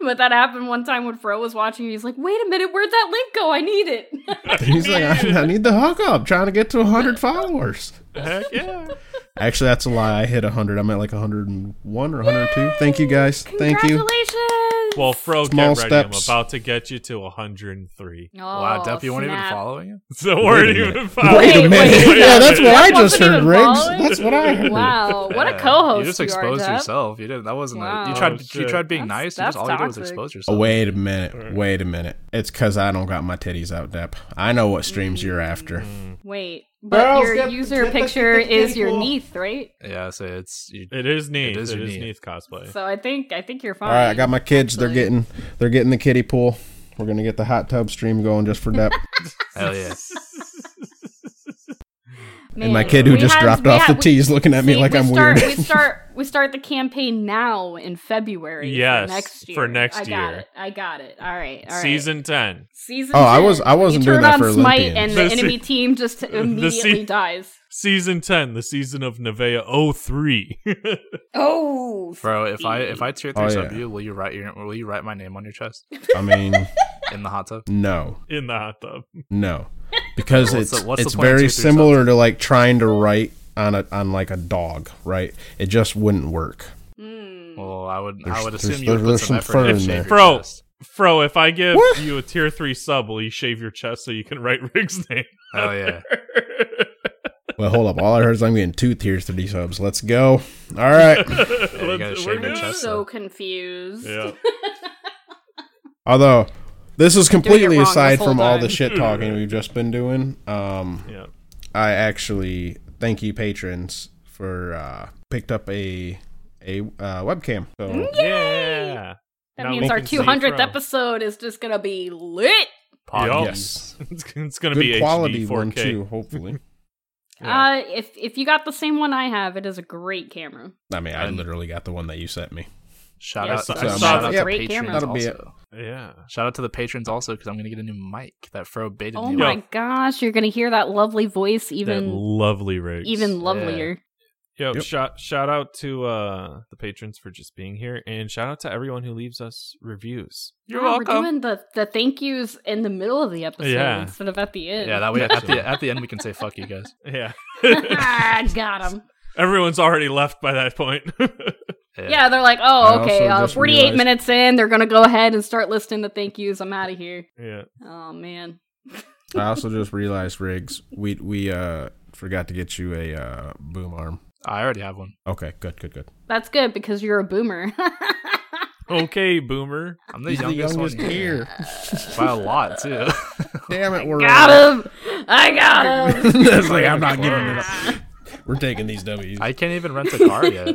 but that happened one time when Fro was watching. He's like, "Wait a minute, where'd that link go? I need it." He's like, I, I need the hookup, trying to get to 100 followers. Heck yeah Actually, that's a lie. I hit 100. I'm at like 101 or 102. Thank you, guys. Thank you. Congratulations. well fro Small get ready steps. i'm about to get you to 103 Oh, wow, Depp, you weren't even snap. following him. so Wait we're a even minute. following. Wait a Wait, minute. wait, yeah, that's what I just heard, even Riggs. following? That's what I heard. Wow, what a co-host You just you exposed are, Depp. yourself. You didn't. That wasn't. A, Wow. you tried. Oh, you shit. tried being That's- nice. that's Just all you did was toxic. expose Oh, yourself. wait a minute. Wait a minute. It's because I don't got my titties out, Depp. I know what streams you're after. Mm. Wait, but Girls, your get- user get picture get the is your people. Neath, right? Yeah, so it's. You, it is neat It it is is, Neath. neath cosplay So I think I think you're fine. All right, I got my kids. They're getting they're getting the kiddie pool. We're gonna get the hot tub stream going just for Depp. hell yeah. Man, and my kid who just had- dropped off had- the is looking at me like I'm start, weird. we start we start the campaign now in February. Yes, for next year. for next I got year. it. I got it. All right. All right. season 10 Season. Oh, I was- I wasn't you doing turn that on for Smite, Olympians. and the The se- enemy team just immediately se- dies. season 10, the season of Nevea 03. Oh, Bro, if I if I tier three Oh, sub yeah. you, will you write your will you write my name on your chest I mean, in the hot tub? no, in the hot tub. no, because What's it's the- what's it's very tier three similar to like trying to write on a on like a dog, right? It just wouldn't work. Mm. Well, I would I There's- would there's- assume you would there's put some some effort in in shave there. your Bro. chest. Fro, if I give What? you a tier 3 sub, will you shave your chest so you can write Rig's name? Oh yeah. Well, hold up. All I heard is I'm getting two tier three subs. Let's go. All right. you gotta shave we're your chest. so though. confused. Yeah. Although this is completely wrong aside this whole from all the shit talking we've just been doing. Um, Yeah. I actually thank you patrons for uh, picked up a a uh, webcam. So Yeah. That Now means our 200th Fro. episode is just gonna be lit. Poggies. yes, It's, it's going to good be quality HD 4K. one too. Hopefully. Yeah. Uh, if if you got the same one I have, it is a great camera. I mean, I literally got the one that you sent me. Shout Yeah, out, so- to, so- shout out yeah, to great patrons camera. That'll be it. also. Yeah. Shout out to the patrons also because I'm gonna get a new mic that Fro baited Oh me my with. gosh, you're gonna hear that lovely voice That even lovely Riggs. even lovelier. Yo, Yep. shout shout out to uh the patrons for just being here, and shout out to everyone who leaves us reviews. You're Wow, welcome. We're doing the the thank yous in the middle of the episode Yeah. instead of at the end. Yeah, that way at the at the end we can say fuck you guys. Yeah, ah, got him. everyone's already left by that point. Yeah, they're like, oh, okay, uh, 48 realized- minutes in, they're gonna go ahead and start listing the thank yous. I'm out of here. yeah. Oh man. I also just realized, Riggs, we we uh forgot to get you a uh, boom arm. I already have one. Okay, good, good, good. That's good because you're a boomer. Okay, Boomer. I'm the He's the youngest, youngest one here. by a lot too. Damn it, we're got him. I got him. It's like I'm not giving it up. We're taking these W's. I can't even rent a car yet.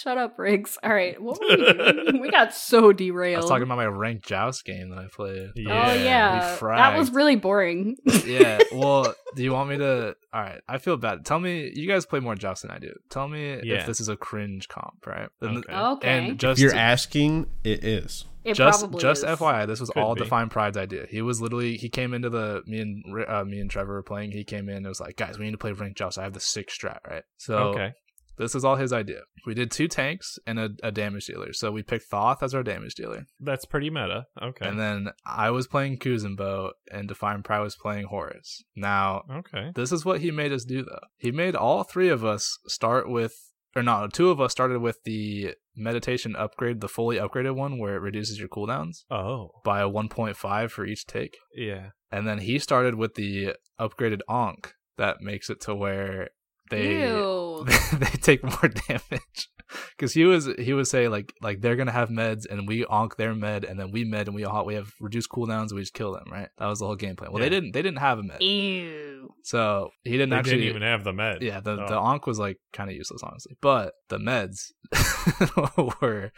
Shut up, Riggs. All right, what were we doing? we got so derailed. I was talking about my ranked joust game that I played. oh Yeah, yeah, that was really boring. yeah. Well, do you want me to? All right. I feel bad. Tell me. You guys play more joust than I do. Tell me Yeah. if this is a cringe comp, right? And- Okay. Okay. And if just you're asking, it is. It just probably just is. FYI, this was Could all be. Define Pride's idea. He was literally he came into the me and uh, me and Trevor were playing. He came in and was like, guys, we need to play ranked joust. I have the six strat, right? So Okay. This is all his idea. We did two tanks and a, a damage dealer. So we picked Thoth as our damage dealer. That's pretty meta. Okay. And then I was playing Kuzenbo and Define Pride was playing Horus. Now, okay. this is what he made us do though. He made all three of us start with or no, two of us started with the meditation upgrade, the fully upgraded one where it reduces your cooldowns Oh. by a 1.5 for each take. Yeah. And then he started with the upgraded Ankh that makes it to where they Ew. they take more damage because he was he was saying like like they're gonna have meds and we Ankh their med and then we med and we all we have reduced cooldowns and we just kill them right that was the whole game plan well Yeah. they didn't they didn't have a med Ew. so he didn't They actually didn't even have the med. yeah the Oh. the Ankh was like kind of useless honestly but the meds were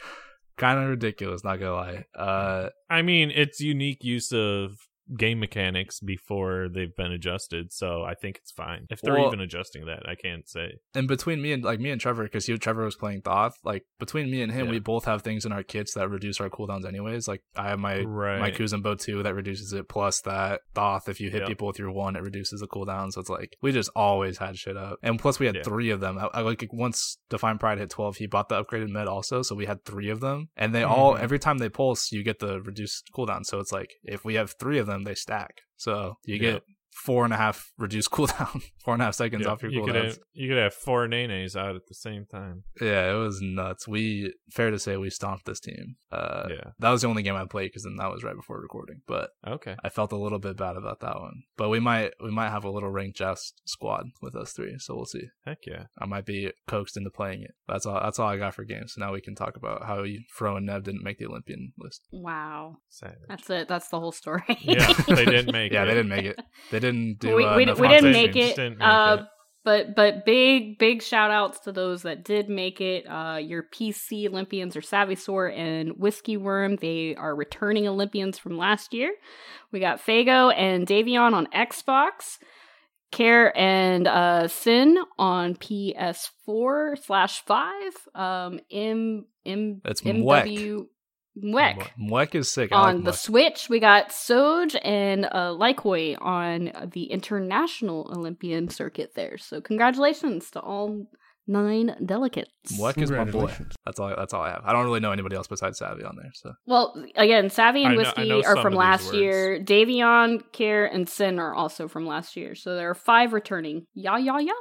kind of ridiculous not gonna lie uh I mean, it's unique use of game mechanics before they've been adjusted, so I think it's fine. If they're Well- even adjusting that, I can't say. and between me and like me and Trevor, because he Trevor was playing Thoth, like between me and him, Yeah. we both have things in our kits that reduce our cooldowns anyways. Like I have my Right. my Kuzenbo two that reduces it, plus that Thoth, if you hit Yep. people with your one, it reduces the cooldown. So it's like we just always had shit up, and plus we had Yeah. three of them. I, I like once Define Pride hit twelve, he bought the upgraded med also, so we had three of them, and they all Mhm. every time they pulse, you get the reduced cooldown. So it's like if we have three of them, they stack. So you Yeah. get four and a half reduced cooldown, four and a half seconds Yeah, off your you could have you could have four nanes out at the same time. Yeah, it was nuts. We fair to say we stomped this team. Uh, Yeah. that was the only game I played because then that was right before recording. But Okay. I felt a little bit bad about that one. But we might we might have a little ranked just squad with us three, so we'll see. Heck yeah. I might be coaxed into playing it. That's all. That's all I got for games. So now we can talk about how you, Fro and Nev didn't make the Olympian list. Wow. Savage. That's it. That's the whole story. yeah, they didn't make Yeah, it. they didn't make it. They didn't do. we, uh, we, we didn't make it. Didn't make uh, it. But but big big shout outs to those that did make it. Uh, your PC Olympians are Savvy and Whiskey Worm. They are returning Olympians from last year. We got Fago and Davion on Xbox. Care and uh, Sin on PS4 slash five. Um, M M That's MW Mwek. Mwek is sick. I On like the Switch, we got Soj and uh, Likoi on the International Olympian circuit there. So congratulations to all nine delegates. Mwek is my boy. That's all. That's all I have. I don't really know anybody else besides Savvy on there. So Well, again, Savvy and I know- Whiskey know are from last words. year. Davion, Kier, and Sin are also from last year. So there are five returning. Yeah, yeah, yeah.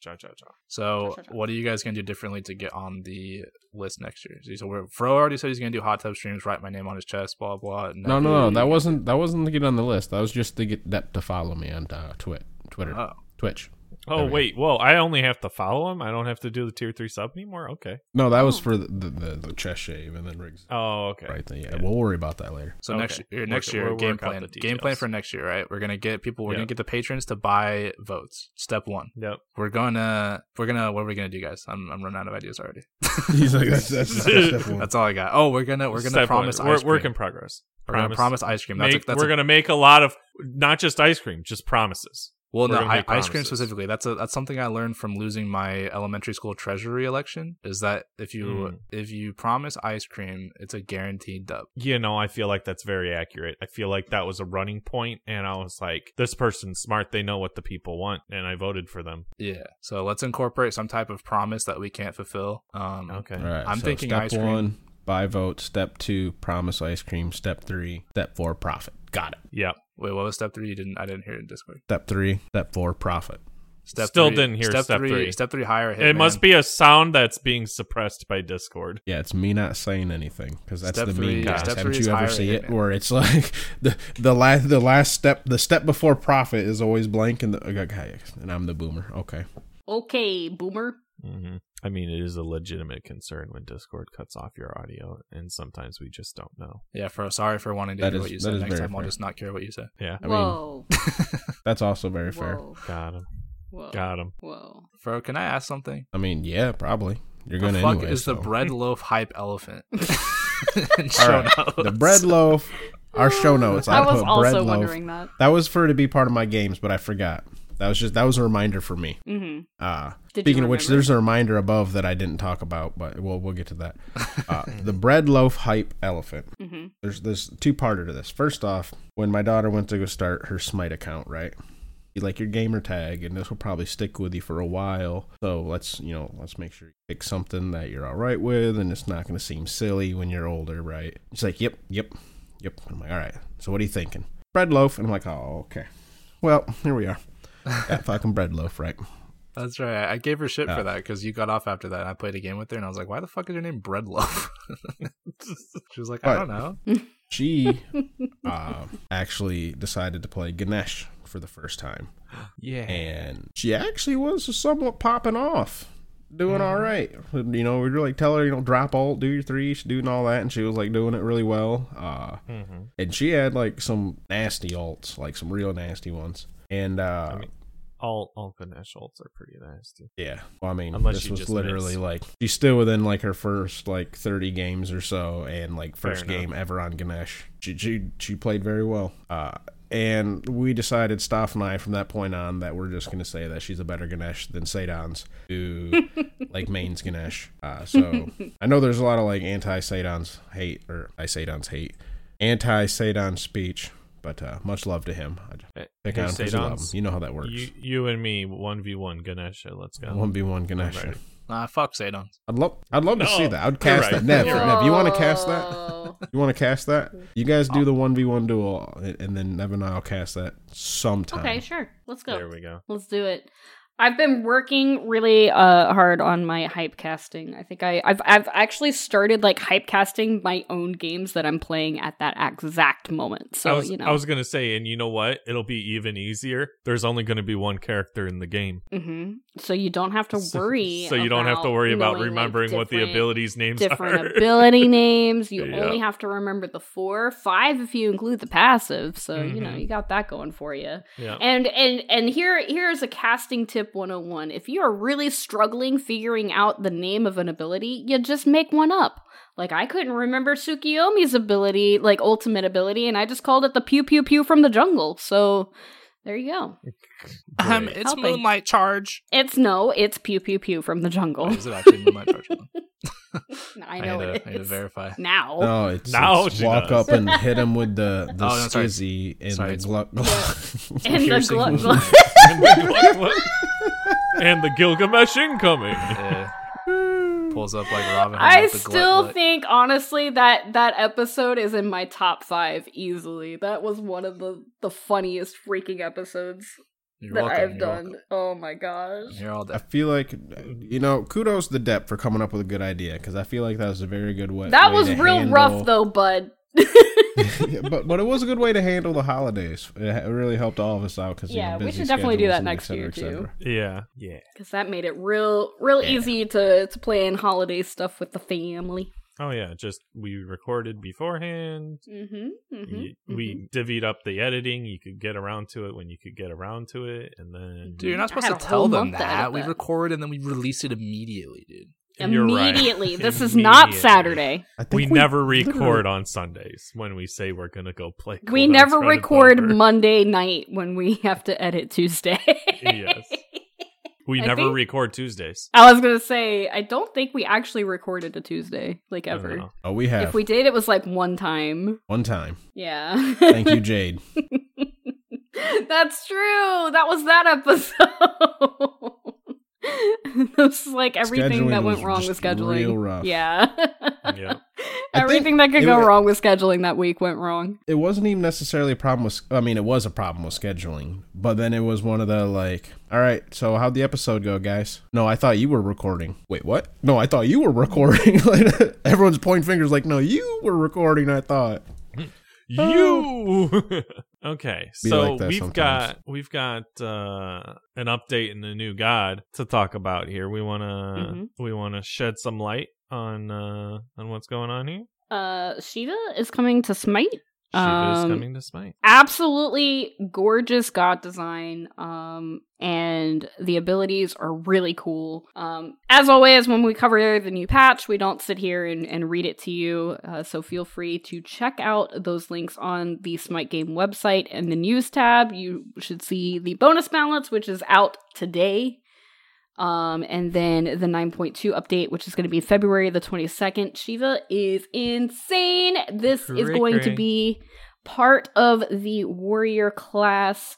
Cha cha cha. So, what are you guys gonna do differently to get on the list next year? So, we're, Fro already said he's gonna do hot tub streams, write my name on his chest, blah blah. No, no, no. That wasn't that wasn't to get on the list. That was just to get that to follow me on uh, Twit, Twitter, Oh. Twitch. Oh There wait, whoa! I only have to follow him. I don't have to do the tier three sub anymore. Okay. No, that was Oh. for the the, the, the chest shave and then rigs. Oh, okay. Right there. Yeah, we'll worry about that later. So Okay. next year, next year, we'll game plan, game plan for next year, right? We're gonna get people. We're Yeah. gonna get the patrons to buy votes. Step one. Yep. We're gonna, we're gonna, what are we gonna do, guys? I'm, I'm running out of ideas already. He's like, that's, that's, that's step one. That's all I got. Oh, we're gonna, we're gonna Step promise ice We're, work cream. in progress. We're gonna promise ice cream. That's Make, a, that's we're a, gonna make a lot of not just ice cream, just promises. Well, We're no, I, ice cream specifically. That's a that's something I learned from losing my elementary school treasury election. Is that if you Mm. if you promise ice cream, it's a guaranteed dub. You know, I feel like that's very accurate. I feel like that was a running point, and I was like, "This person's smart. They know what the people want," and I voted for them. Yeah. So let's incorporate some type of promise that we can't fulfill. Um, Okay. All right. I'm so thinking step ice cream. one, buy vote. Step two, promise ice cream. Step three, step four, profit. Got it. Yep. Wait, what was step three? You didn't. I didn't hear it in Discord. Step three, step four, profit. Step Still three, didn't hear step, step three, three. Step three higher. It Hitman. must be a sound that's being suppressed by Discord. Yeah, it's me not saying anything because that's Step the three- meme, guys. step Haven't is you ever higher see it Hitman. where it's like the the last the last step the step before profit is always blank and the okay, and I'm the boomer. Okay, Okay, boomer. Hmm I mean, it is a legitimate concern when Discord cuts off your audio, and sometimes we just don't know. Yeah. For sorry for wanting to That hear is- what you said. Next very time I'll just not care what you say. Yeah, I mean, Whoa. that's also very fair. Got him. Whoa. Got him. Whoa. Fro, can I ask something? I mean, yeah, probably you're The gonna fuck anyway. is the bread loaf hype elephant? In show right, notes. the bread loaf. Our show notes. I, I was put also bread loaf. wondering that. That was for to be part of my games, but I forgot. That was just that was a reminder for me. hmm Uh, speaking of which, there's a reminder above that I didn't talk about, but we'll we'll get to that. Uh, the bread loaf hype elephant. hmm There's there's two parter to this. First off, when my daughter went to go start her Smite account, right? You like your gamer tag, and this will probably stick with you for a while. So let's you know let's make sure you pick something that you're all right with, and it's not going to seem silly when you're older, right? She's like, yep, yep, yep. I'm like, all right. So what are you thinking? Bread loaf, and I'm like, oh okay. Well, here we are. That fucking bread loaf, right? That's right. I gave her shit Yeah. for that because you got off after that. And I played a game with her, and I was like, "Why the fuck is your name Bread Loaf?" she was like, "I What? don't know." She uh, actually decided to play Ganesh for the first time. Yeah. and she actually was somewhat popping off, doing all right. You know, we'd like tell her, you know, drop alt, do your three, she's doing all that, and she was like doing it really well. Uh, hmm and she had like some nasty alts, like some real nasty ones. And uh, I mean, all all Ganesh ults are pretty nasty. yeah, well, I mean, Unless this was literally miss. like she's still within like her first like thirty games or so, and like first game ever on Ganesh. She she she played very well. Uh, and we decided, Staff and I, from that point on, that we're just going to say that she's a better Ganesh than Sadon's, who like mains Ganesh. Uh, so I know there's a lot of like anti Sadon's hate, or I Sadon's hate, anti Sadon speech, but uh, much love to him. I just pick hey, on him 'cause you love him. You know how that works. You you and me one v one Ganesha. Let's go. One v one Ganesh. ready. Nah, fuck Sadon. I'd love, I'd love to No, see that. I'd cast right. that. Nev, You're Nev, you want to cast that? You want to cast that? You guys do the one v one duel, and and then Nev and I'll cast that sometime. Okay, sure. Let's go. There we go. Let's do it. I've been working really uh, hard on my hype casting. I think I, I've I've actually started like hype casting my own games that I'm playing at that exact moment. So I was, you know, I was gonna say, and you know what? It'll be even easier. There's only gonna be one character in the game, hmm so you don't have to worry. So, you don't have to worry about knowing, like, remembering what the abilities names different are. ability names. You Yeah. only have to remember the four, five if you include the passive. So you know Mhm. you got that going for you. yeah. And and and here here's a casting tip 101. If you are really struggling figuring out the name of an ability, you just make one up. Like I couldn't remember Tsukuyomi's ability, like ultimate ability, and I just called it the pew pew pew from the jungle. So there you go. Um, it's Helping. Moonlight Charge. It's no, it's pew pew pew from the jungle. Oh, is it actually Moonlight Charge? I I I know need, it to, I need to verify. Now. No, it's, Now it's walk does. up and hit him with the the Oh, no, sorry. skizzy and Sorry, the it's- gluck. And the Piercing glut wound. glut. And, the, what- what? and the Gilgamesh incoming. Yeah. Pulls up like Robin. Hood I with the glut still glut. think, honestly, that that episode is in my top five easily. That was one of the the funniest freaking episodes You're that welcome, I've you're done. welcome. Oh my gosh. You're all I feel like you know, kudos to Depp for coming up with a good idea because I feel like that was a very good way. That way was to real handle- rough though, bud. Yeah, but but it was a good way to handle the holidays. It really helped all of us out because Yeah, you know, we should definitely do that next cetera, year, et too. Yeah, yeah. Because that made it real real Yeah. easy to to plan holiday stuff with the family. Oh yeah, just we recorded beforehand. Mm-hmm. mm-hmm Y- We divvied up the editing. You could get around to it when you could get around to it, and then Dude, you're not supposed to tell them month to edit that. We record and then we release it immediately, dude. You're right. Immediately. This is not Saturday. I think we, never literally- record on Sundays when we say we're gonna go play. we Cold never Outspread record Monday night when we have to edit Tuesday. Yes. We I never think- record Tuesdays. I was gonna say, I don't think we actually recorded a Tuesday, like ever. know. Oh, we have If we did, it was like one time. one time. Yeah. Thank you, Jade. That's true. That was that episode. it was like everything Scheduling that went was wrong with scheduling. real rough. Yeah. Yeah. Everything that could go wa- wrong with scheduling that week went wrong. It wasn't even necessarily a problem with. I mean, it was a problem with scheduling, but then it was one of the like, all right, so how'd the episode go, guys? No, I thought you were recording. Wait, what? No, I thought you were recording. everyone's pointing fingers, like, no, you were recording. I thought. You oh. Okay? Be So like we've sometimes. got we've got uh, an update in the new god to talk about here. We wanna Mhm. we wanna shed some light on uh, on what's going on here. Uh Shiva is coming to Smite. Um, coming to Smite. absolutely gorgeous god design um and the abilities are really cool. Um as always when we cover the new patch we don't sit here and, and read it to you uh, so feel free to check out those links on the smite game website and the news tab. You should see the bonus balance which is out today um, and then the 9.2 update, which is going to be February the 22nd. Shiva is insane. This is going to be part of the warrior class.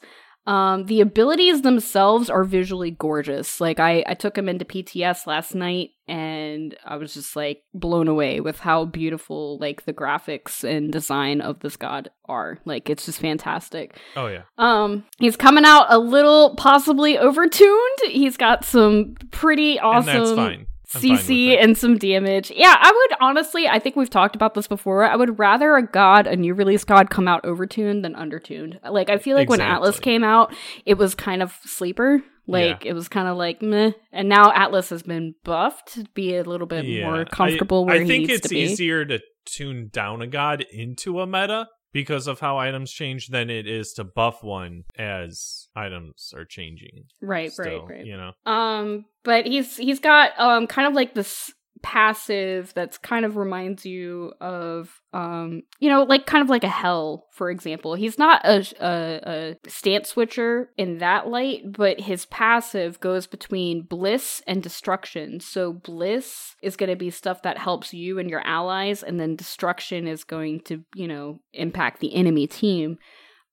Um, the abilities themselves are visually gorgeous. Like I, I took him into PTS last night and I was just like blown away with how beautiful like the graphics and design of this god are. Like it's just fantastic. Oh yeah. Um, he's coming out a little possibly overtuned. He's got some pretty awesome and that's fine. I'm CC and some damage. Yeah, I would honestly, I think we've talked about this before. I would rather a god, a new release god, come out overtuned than undertuned. Like, I feel like when Atlas came out, it was kind of sleeper. Like, it was kind of like meh. And now Atlas has been buffed to be a little bit Yeah. more comfortable I, where I he think needs it's to be. easier to tune down a god into a meta because of how items change than it is to buff one as items are changing. Right, still, right, right. You know. Um, but he's he's got um kind of like this passive that's kind of reminds you of um you know like kind of like a Hel for example. He's not a, a, a stance switcher in that light but his passive goes between bliss and destruction. So bliss is going to be stuff that helps you and your allies and then destruction is going to you know impact the enemy team.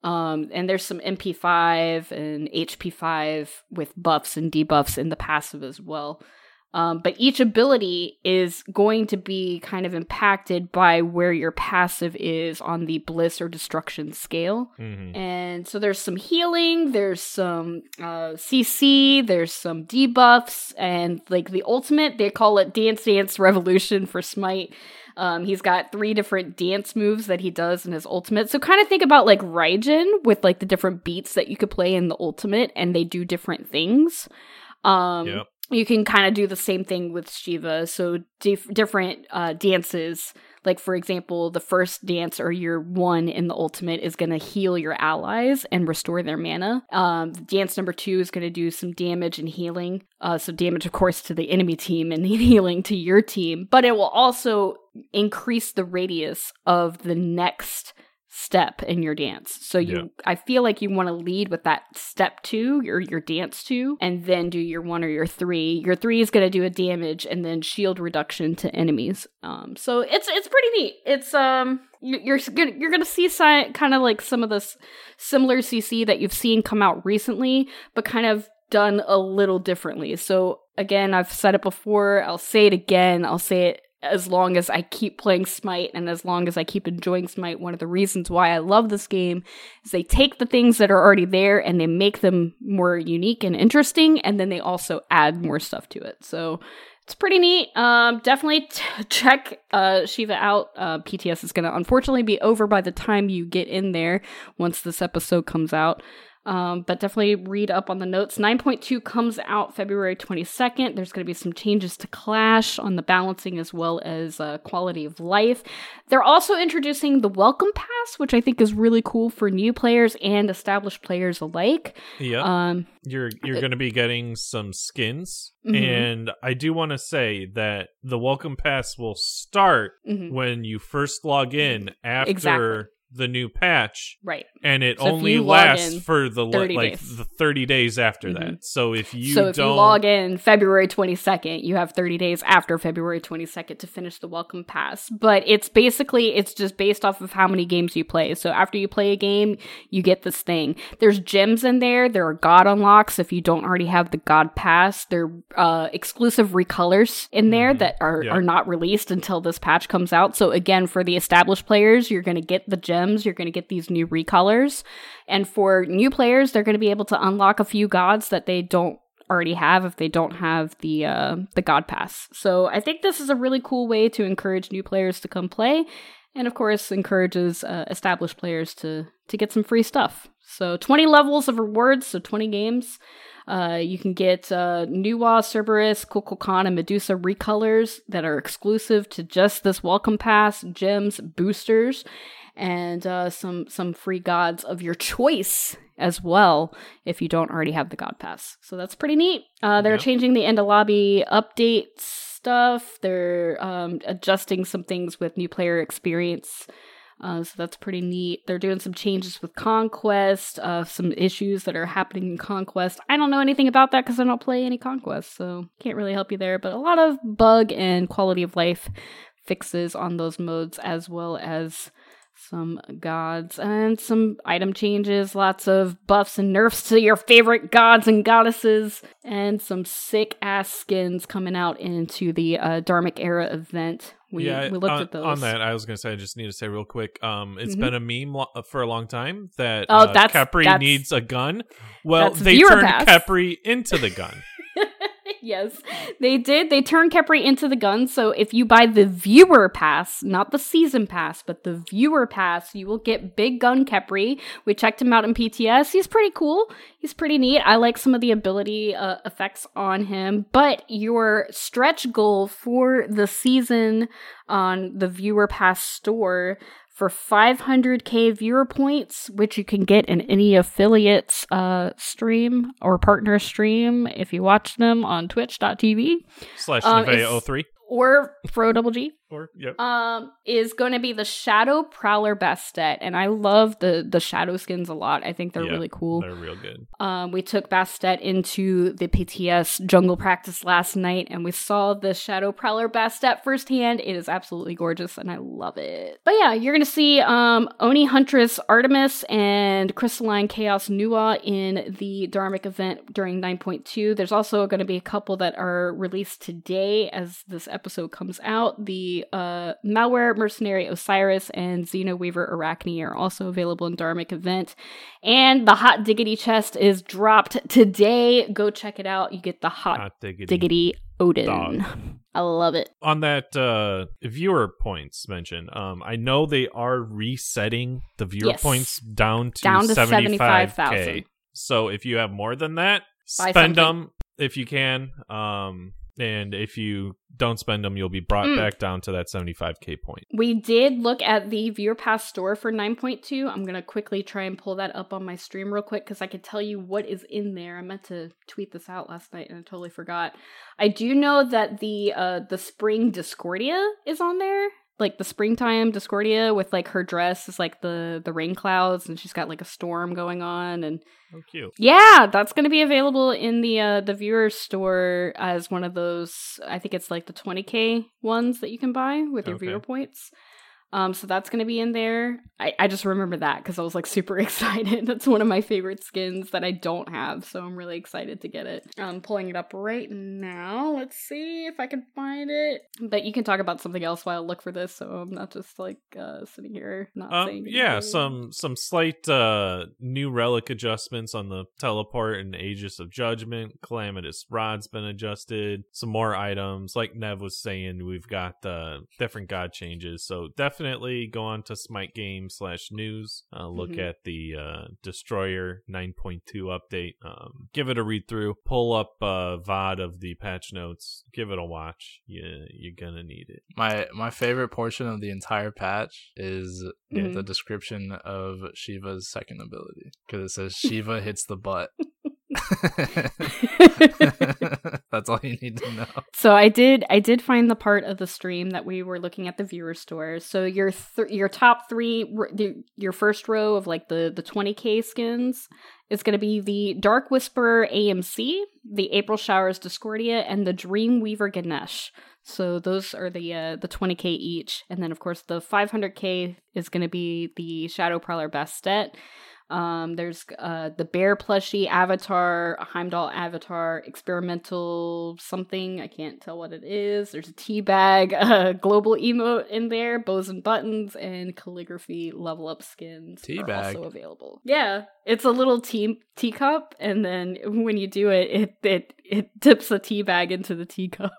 Um, and there's some MP5 and HP5 with buffs and debuffs in the passive as well. Um, but each ability is going to be kind of impacted by where your passive is on the bliss or destruction scale. hmm And so there's some healing, there's some uh, CC, there's some debuffs, and like the ultimate, they call it Dance Dance Revolution for Smite. Um, he's got three different dance moves that he does in his ultimate. So kind of think about like Raijin with like the different beats that you could play in the ultimate, and they do different things. Um, Yep. You can kind of do the same thing with Shiva. So dif- different uh, dances, like for example, the first dance or your one in the ultimate is going to heal your allies and restore their mana. Um, dance number two is going to do some damage and healing. Uh, so damage, of course, to the enemy team and healing to your team. But it will also increase the radius of the next step in your dance. So you Yeah. I feel like you want to lead with that step 2 or your dance 2 and then do your 1 or your 3. Your 3 is going to do a damage and then shield reduction to enemies. Um so it's it's pretty neat. It's um you- you're gonna you're gonna see kind of like some of this similar CC that you've seen come out recently, but kind of done a little differently. So again, I've said it before. I'll say it again. I'll say it as long as I keep playing Smite and as long as I keep enjoying Smite. One of the reasons why I love this game is they take the things that are already there and they make them more unique and interesting, and then they also add more stuff to it. So it's pretty neat. Um, definitely t- check uh, Shiva out. Uh, PTS is going to unfortunately be over by the time you get in there once this episode comes out. Um, but definitely read up on the notes. 9.2 comes out February 22nd. There's going to be some changes to Clash on the balancing as well as uh, quality of life. They're also introducing the Welcome Pass, which I think is really cool for new players and established players alike. Yeah. Um, you're you're going to be getting some skins Mhm. and i do want to say that the welcome pass will start mhm, when you first log in after Exactly. The new patch right. and it So only lasts for the li- 30 like days. the 30 days after Mhm. that so if you so if don't you log in February 22nd, you have 30 days after February 22nd to finish the welcome pass. But it's basically it's just based off of how many games you play. So after you play a game, you get this thing. There's gems in there. There are god unlocks if you don't already have the god pass. There are uh, exclusive recolors in there Mhm. that are Yeah. are not released until this patch comes out. So again, for the established players, you're going to get the gems. You're going to get these new recolors. And for new players, they're going to be able to unlock a few gods that they don't already have if they don't have the uh, the god pass. So I think this is a really cool way to encourage new players to come play, and of course encourages uh, established players to to get some free stuff. So 20 levels of rewards, so 20 games. Uh, you can get uh, Nuwa, Cerberus, Kukulkan, and Medusa recolors that are exclusive to just this welcome pass, gems, boosters, and uh, some some free gods of your choice as well if you don't already have the god pass. So that's pretty neat. Uh, they're Yeah. changing the end of lobby update stuff. They're um, adjusting some things with new player experience. Uh, so that's pretty neat. They're doing some changes with Conquest, uh, some issues that are happening in Conquest. I don't know anything about that because I don't play any Conquest, so can't really help you there. But a lot of bug and quality of life fixes on those modes, as well as some gods and some item changes, lots of buffs and nerfs to your favorite gods and goddesses, and some sick ass skins coming out into the uh, Dharmic era event. We, yeah, we looked on, at those. on that. I was gonna say. I just need to say real quick. Um, it's Mhm. been a meme lo- for a long time that Oh, uh, that's- Khepri that's- needs a gun. Well, they turned pass. Capri into the gun. yes, they did. They turned Khepri into the gun. So if you buy the viewer pass, not the season pass, but the viewer pass, you will get Big Gun Khepri. We checked him out in PTS. He's pretty cool. He's pretty neat. I like some of the ability uh, effects on him. But your stretch goal for the season on the viewer pass store for 500k viewer points, which you can get in any affiliate's uh, stream or partner stream if you watch them on twitch.tv Slash Um, Neve it's- 03 or Fro Double G or yep. um is going to be the Shadow Prowler Bastet and I love the the shadow skins a lot. I think they're Yeah, really cool. They're real good. Um, we took Bastet into the PTS jungle practice last night and we saw the Shadow Prowler Bastet firsthand. It is absolutely gorgeous and I love it. But yeah, you're going to see um, Oni Huntress Artemis and Crystalline Chaos Nuwa in the Dharmic event during 9.2. There's also going to be a couple that are released today as this episode comes out. The uh, Malware Mercenary Osiris and Xeno Weaver Arachne are also available in Dharmic event. And the Hot Diggity chest is dropped today. Go check it out. You get the Hot, Hot diggity. Diggity Odin. dog. I love it. On that uh, viewer points mention, um, I know they are resetting the viewer Yes. points down to Down to 75k. 75,000. So if you have more than that, Buy spend something. them if you can. Um, and if you don't spend them, you'll be brought Mm. back down to that 75k point. We did look at the Viewer Pass store for 9.2. I'm going to quickly try and pull that up on my stream real quick because I could tell you what is in there. I meant to tweet this out last night and I totally forgot. I do know that the uh, the Spring Discordia is on there. Like the springtime Discordia with like her dress is like the the rain clouds and she's got like a storm going on and Oh, cute. yeah, that's going to be available in the uh the viewer store as one of those I think it's like the 20k ones that you can buy with your Okay. viewer points. Um so that's going to be in there. I I just remember that cuz I was like super excited. That's one of my favorite skins that I don't have, so I'm really excited to get it. I'm pulling it up right now. Let's see if I can find it. But you can talk about something else while I look for this so I'm not just like uh sitting here not Um, saying yeah, some some slight uh, new relic adjustments on the teleport and Aegis of Judgment. Calamitous Rod's been adjusted. Some more items, like Nev was saying, we've got uh, different god changes. So definitely go on to Smite Game slash news. Uh, look Mhm. at the uh, Destroyer 9.2 update. Um, give it a read through. Pull up uh, VOD of the patch notes. Give it a watch. You, you're gonna need it. My my favorite portion of the entire patch is Mhm. the description of Shiva's second ability because it says Shiva hits the butt. That's all you need to know. So I did I did find the part of the stream that we were looking at the viewer stores. So your th- your top 3 your first row of like the the 20k skins is going to be the Dark Whisperer AMC, the April Showers Discordia and the Dreamweaver Ganesh. So those are the uh, the 20k each and then of course the 500k is going to be the Shadow Prowler Bastet. Um, there's uh, the bear plushie avatar, a Heimdall avatar, experimental something. I can't tell what it is. There's a tea bag, a global emote in there, bows and buttons, and calligraphy level up skins Tea are bag? also available. Yeah, it's a little tea teacup, and then when you do it, it it it dips a tea bag into the teacup.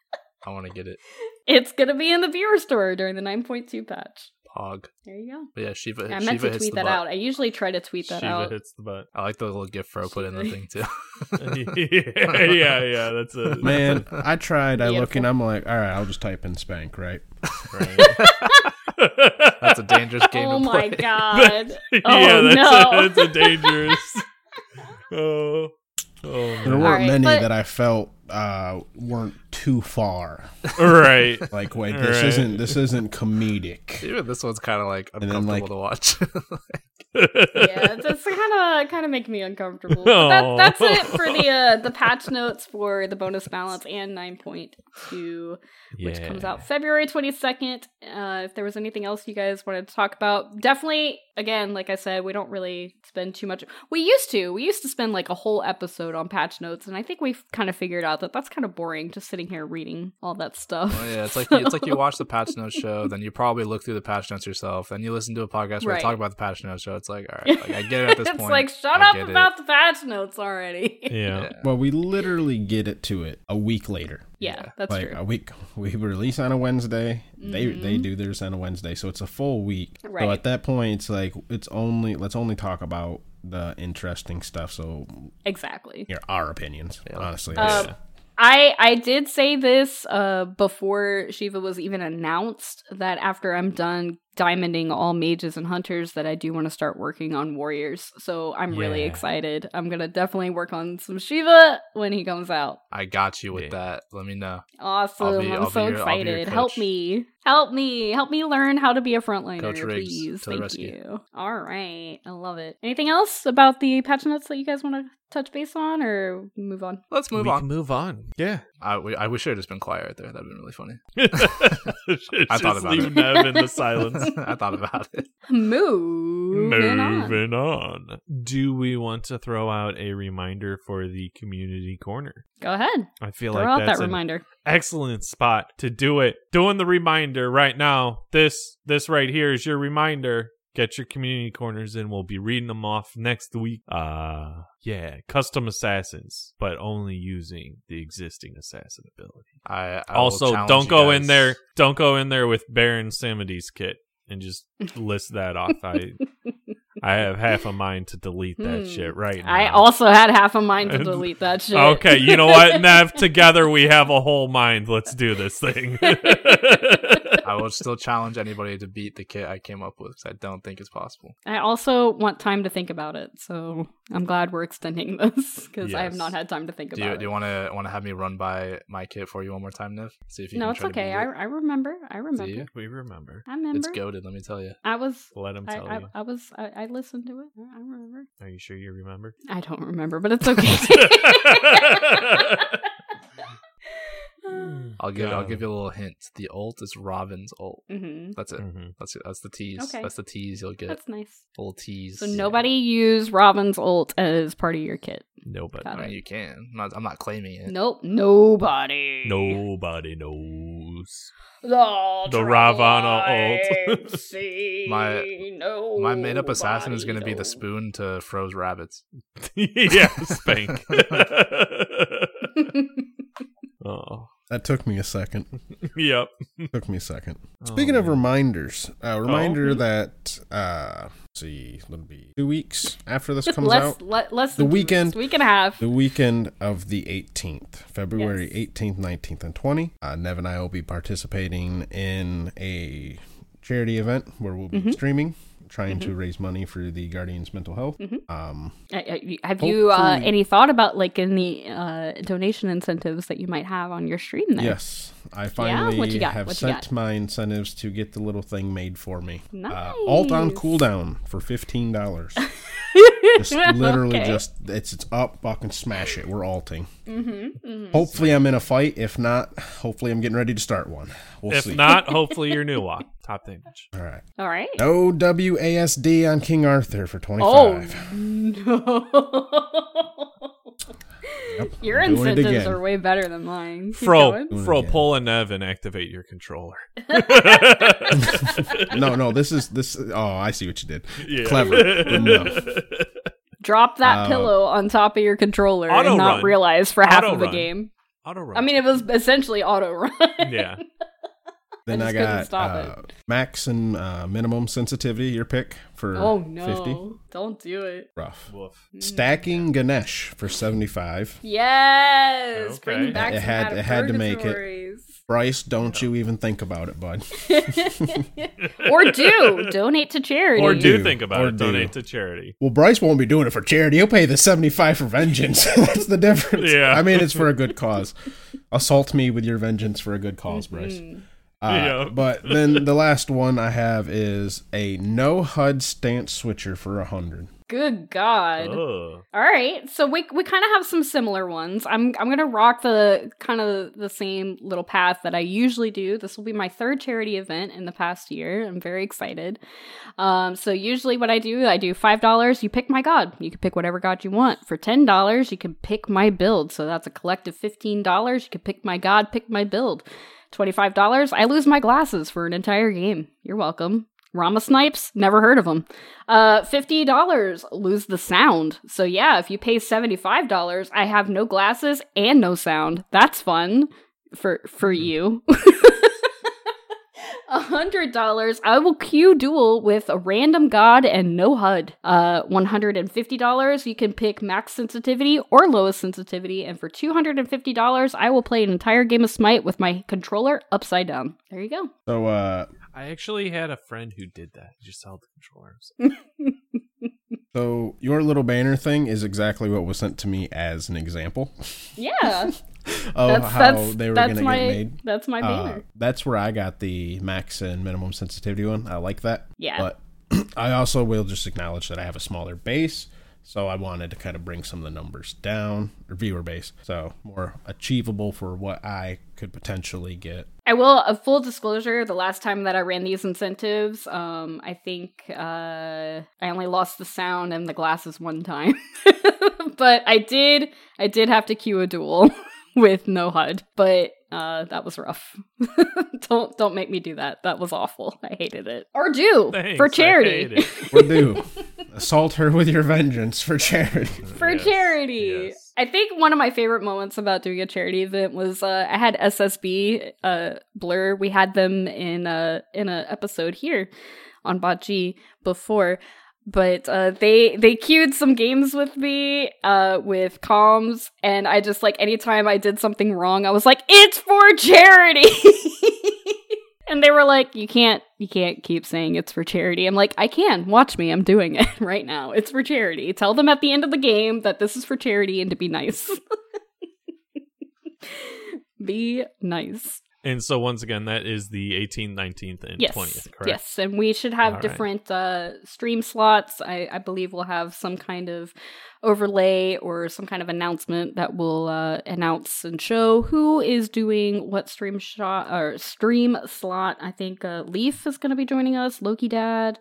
I want to get it. It's gonna be in the viewer store during the 9.2 patch. Pog. There you go. But yeah, Shiva. I Shiva meant to tweet that butt. out. I usually try to tweet that Shiva out. hits the butt. I like the little gift Fro put in the thing too. yeah, yeah, yeah. That's it. Man, I tried. I look and I'm like, all right, I'll just type in spank, right? That's a dangerous game Oh to my play. god. Oh, yeah, Oh, that's, no. a, that's a dangerous. oh, oh There weren't Alright, many but- that I felt uh, weren't too far. right. Like, wait, this Right. isn't this isn't comedic. Even this one's kind of like then, uncomfortable like- to watch. yeah, it's kind of kind of make me uncomfortable. That, that's it for the uh, the patch notes for the bonus balance and 9.2, which Yeah. comes out February 22nd. Uh, if there was anything else you guys wanted to talk about, definitely. Again, like I said, we don't really spend too much. We used to. We used to spend like a whole episode on patch notes, and I think we've kind of figured out that that's kind of boring, just sitting here reading all that stuff. Well, yeah, it's like it's like you watch the patch notes show, then you probably look through the patch notes yourself, then you listen to a podcast where Right. they talk about the patch notes show. It's like, all right, like, I get it at this it's point. like shut I up get it. about the patch notes already. Yeah. Yeah. Well, we literally get it to it a week later. yeah, Yeah. that's like true. a week, we release on a Wednesday. They they Mhm. do theirs on a Wednesday, so it's a full week. Right. So at that point, it's like it's only let's only talk about the interesting stuff. So exactly. here, our opinions, Yeah. honestly. Um, I I did say this uh before Shiva was even announced that after I'm done diamonding all mages and hunters that I do want to start working on warriors. So I'm really excited. I'm going to definitely work on some Shiva when he comes out. I got you with Yeah. that. Let me know. Awesome. I'll be- I'm I'll so your- I'll be your excited. Help me. Help me. Help me learn how to be a frontliner, Coach Riggs please. Thank rescue. you. All right. I love it. Anything else about the patch notes that you guys want to touch base on or move on? Let's move we on. Can move on. Yeah. I, we, I wish I had just been quiet right there. That'd been really funny. I thought about leave it. Nev in the silence. I thought about it. Moving. Moving on. Do we want to throw out a reminder for the community corner? Go ahead. I feel Throw like out that's that an reminder. excellent spot to do it. Doing the reminder right now. This this right here is your reminder. Get your community corners in. We'll be reading them off next week. Uh yeah, custom assassins, but only using the existing assassin ability. I, I also, don't go in there. Don't go in there with Baron Samedi's kit and just list that off. I I have half a mind to delete that Hmm. shit right now. I also had half a mind to delete that shit. Okay, you know what, Nev? Together we have a whole mind. Let's do this thing. I will still challenge anybody to beat the kit I came up with. 'cause I don't think it's possible. I also want time to think about it, so I'm glad we're extending this because I have not had time to think Do about you, it. do you want to want to have me run by my kit for you one more time, Niv? See if you no, can it's okay. beat I, it. I remember. I remember. you? We remember. I remember. It's goaded. Let me tell you. I was. Let him I, tell I, you. I was. I, I listened to it. I remember. Are you sure you remember? I don't remember, but it's okay. I'll give I'll give you a little hint. The ult is Ravana's ult. hmm That's it. hmm That's it. That's the tease. Okay. That's the tease you'll get. That's nice. little tease. So nobody use Ravana's ult as part of your kit. Nobody. Got I mean, you can. I'm not, I'm not claiming it. Nope. Nobody. Nobody knows. The, The Ravana ult. My- no. My made up assassin is going to be the spoon to Froze rabbits. yeah, spank. oh, That took me a second. yep. Took me a second. Oh, Speaking of reminders, a reminder Oh. that uh let's see, it'll be two weeks after this comes less, out. le- less The weekend- week and a half. The weekend of the 18th, February Yes. 18th, 19th, and 20. Uh, Nev and I will be participating in a charity event where we'll be Mm-hmm. streaming, trying to raise money for the Guardians' mental health. Um, Uh, uh, Have you uh, any thought about like any uh, donation incentives that you might have on your stream there? yes, I finally What you got? have What you sent got? my incentives to get the little thing made for me. Nice. Uh, alt on cooldown for $15. just literally Okay. just it's it's up fucking smash it we're alting Mm-hmm, hopefully i'm in a fight if not hopefully i'm getting ready to start one we'll If see not, hopefully your new one. Top damage. all right All right. no wasd on king arthur for 25 Oh no. Your I'm doing incentives are way better than mine. Keep Fro, going. Fro, pull a Nev and activate your controller. no no this is this oh i see what you did Yeah. clever. Drop that Uh, pillow on top of your controller auto and not run. realize for half Auto of the run. game. Auto run. I mean, it was essentially auto run. yeah. Then I i, got stop uh, max and uh, minimum sensitivity your pick for oh no! 50 Don't do it. rough Woof. stacking ganesh for 75 Yes, Okay. bring back It some had- it had to make it. bryce don't you even think about it bud or do donate to charity. Or do do. think about Or it. do. Donate to charity. Well, Bryce won't be doing it for charity. He'll pay the 75 for vengeance. That's the difference. Yeah. I mean, it's for a good cause. Assault me with your vengeance for a good cause, Bryce. Uh, Yeah. But then the last one I have is a no HUD stance switcher for a 100. Good God! Ugh. All right, so we we kind of have some similar ones. I'm I'm gonna rock the kind of the same little path that I usually do. This will be my third charity event in the past year. I'm very excited. Um, so usually what I do, I do five dollars. You pick my god. You can pick whatever god you want. For ten dollars, you can pick my build. So that's a collective fifteen dollars. You can pick my god, pick my build. Twenty-five dollars, I lose my glasses for an entire game. You're welcome. Rama Snipes, never heard of them. Uh, fifty dollars, lose the sound. So yeah, if you pay seventy-five dollars, I have no glasses and no sound. That's fun for for you. A hundred dollars, I will queue duel with a random god and no HUD. Uh, one hundred and fifty dollars, you can pick max sensitivity or lowest sensitivity, and for two hundred and fifty dollars, I will play an entire game of Smite with my controller upside down. There you go. So, uh, I actually had a friend who did that. He just held the controllers. so your little banner thing is exactly what was sent to me as an example Yeah, oh, that's how that's they were going to get made. that's my Uh, banner. that's where I got the max and minimum sensitivity one. I like that. Yeah. But I also will just acknowledge that I have a smaller base. So I wanted to kind of bring some of the numbers down, or viewer base. So more achievable for what I could potentially get. I will. A full disclosure: the last time that I ran these incentives, um, I think uh, I only lost the sound and the glasses one time, but I did. I did have to queue a duel with no HUD, but uh, that was rough. don't don't make me do that. That was awful. I hated it. Or do Thanks, for I charity. hate it. Or do. Assault her with your vengeance for charity. for Yes, charity. yes. I think one of my favorite moments about doing a charity event was uh, I had SSB uh, Blur. We had them in a in an episode here on Bot G before, but uh, they they queued some games with me uh, with comms, and I just like anytime I did something wrong, I was like, "It's for charity." and they were like, "You can't, you can't keep saying it's for charity." I'm like, "I can. Watch me. I'm doing it right now. It's for charity. Tell them at the end of the game that this is for charity and to be nice. be nice." And so once again, that is the 18th, 19th, and Yes, 20th, correct? yes, and we should have All right. different uh, stream slots. I, I believe we'll have some kind of overlay or some kind of announcement that will uh, announce and show who is doing what stream shot or stream slot. I think uh, Leaf is going to be joining us. Loki Dad,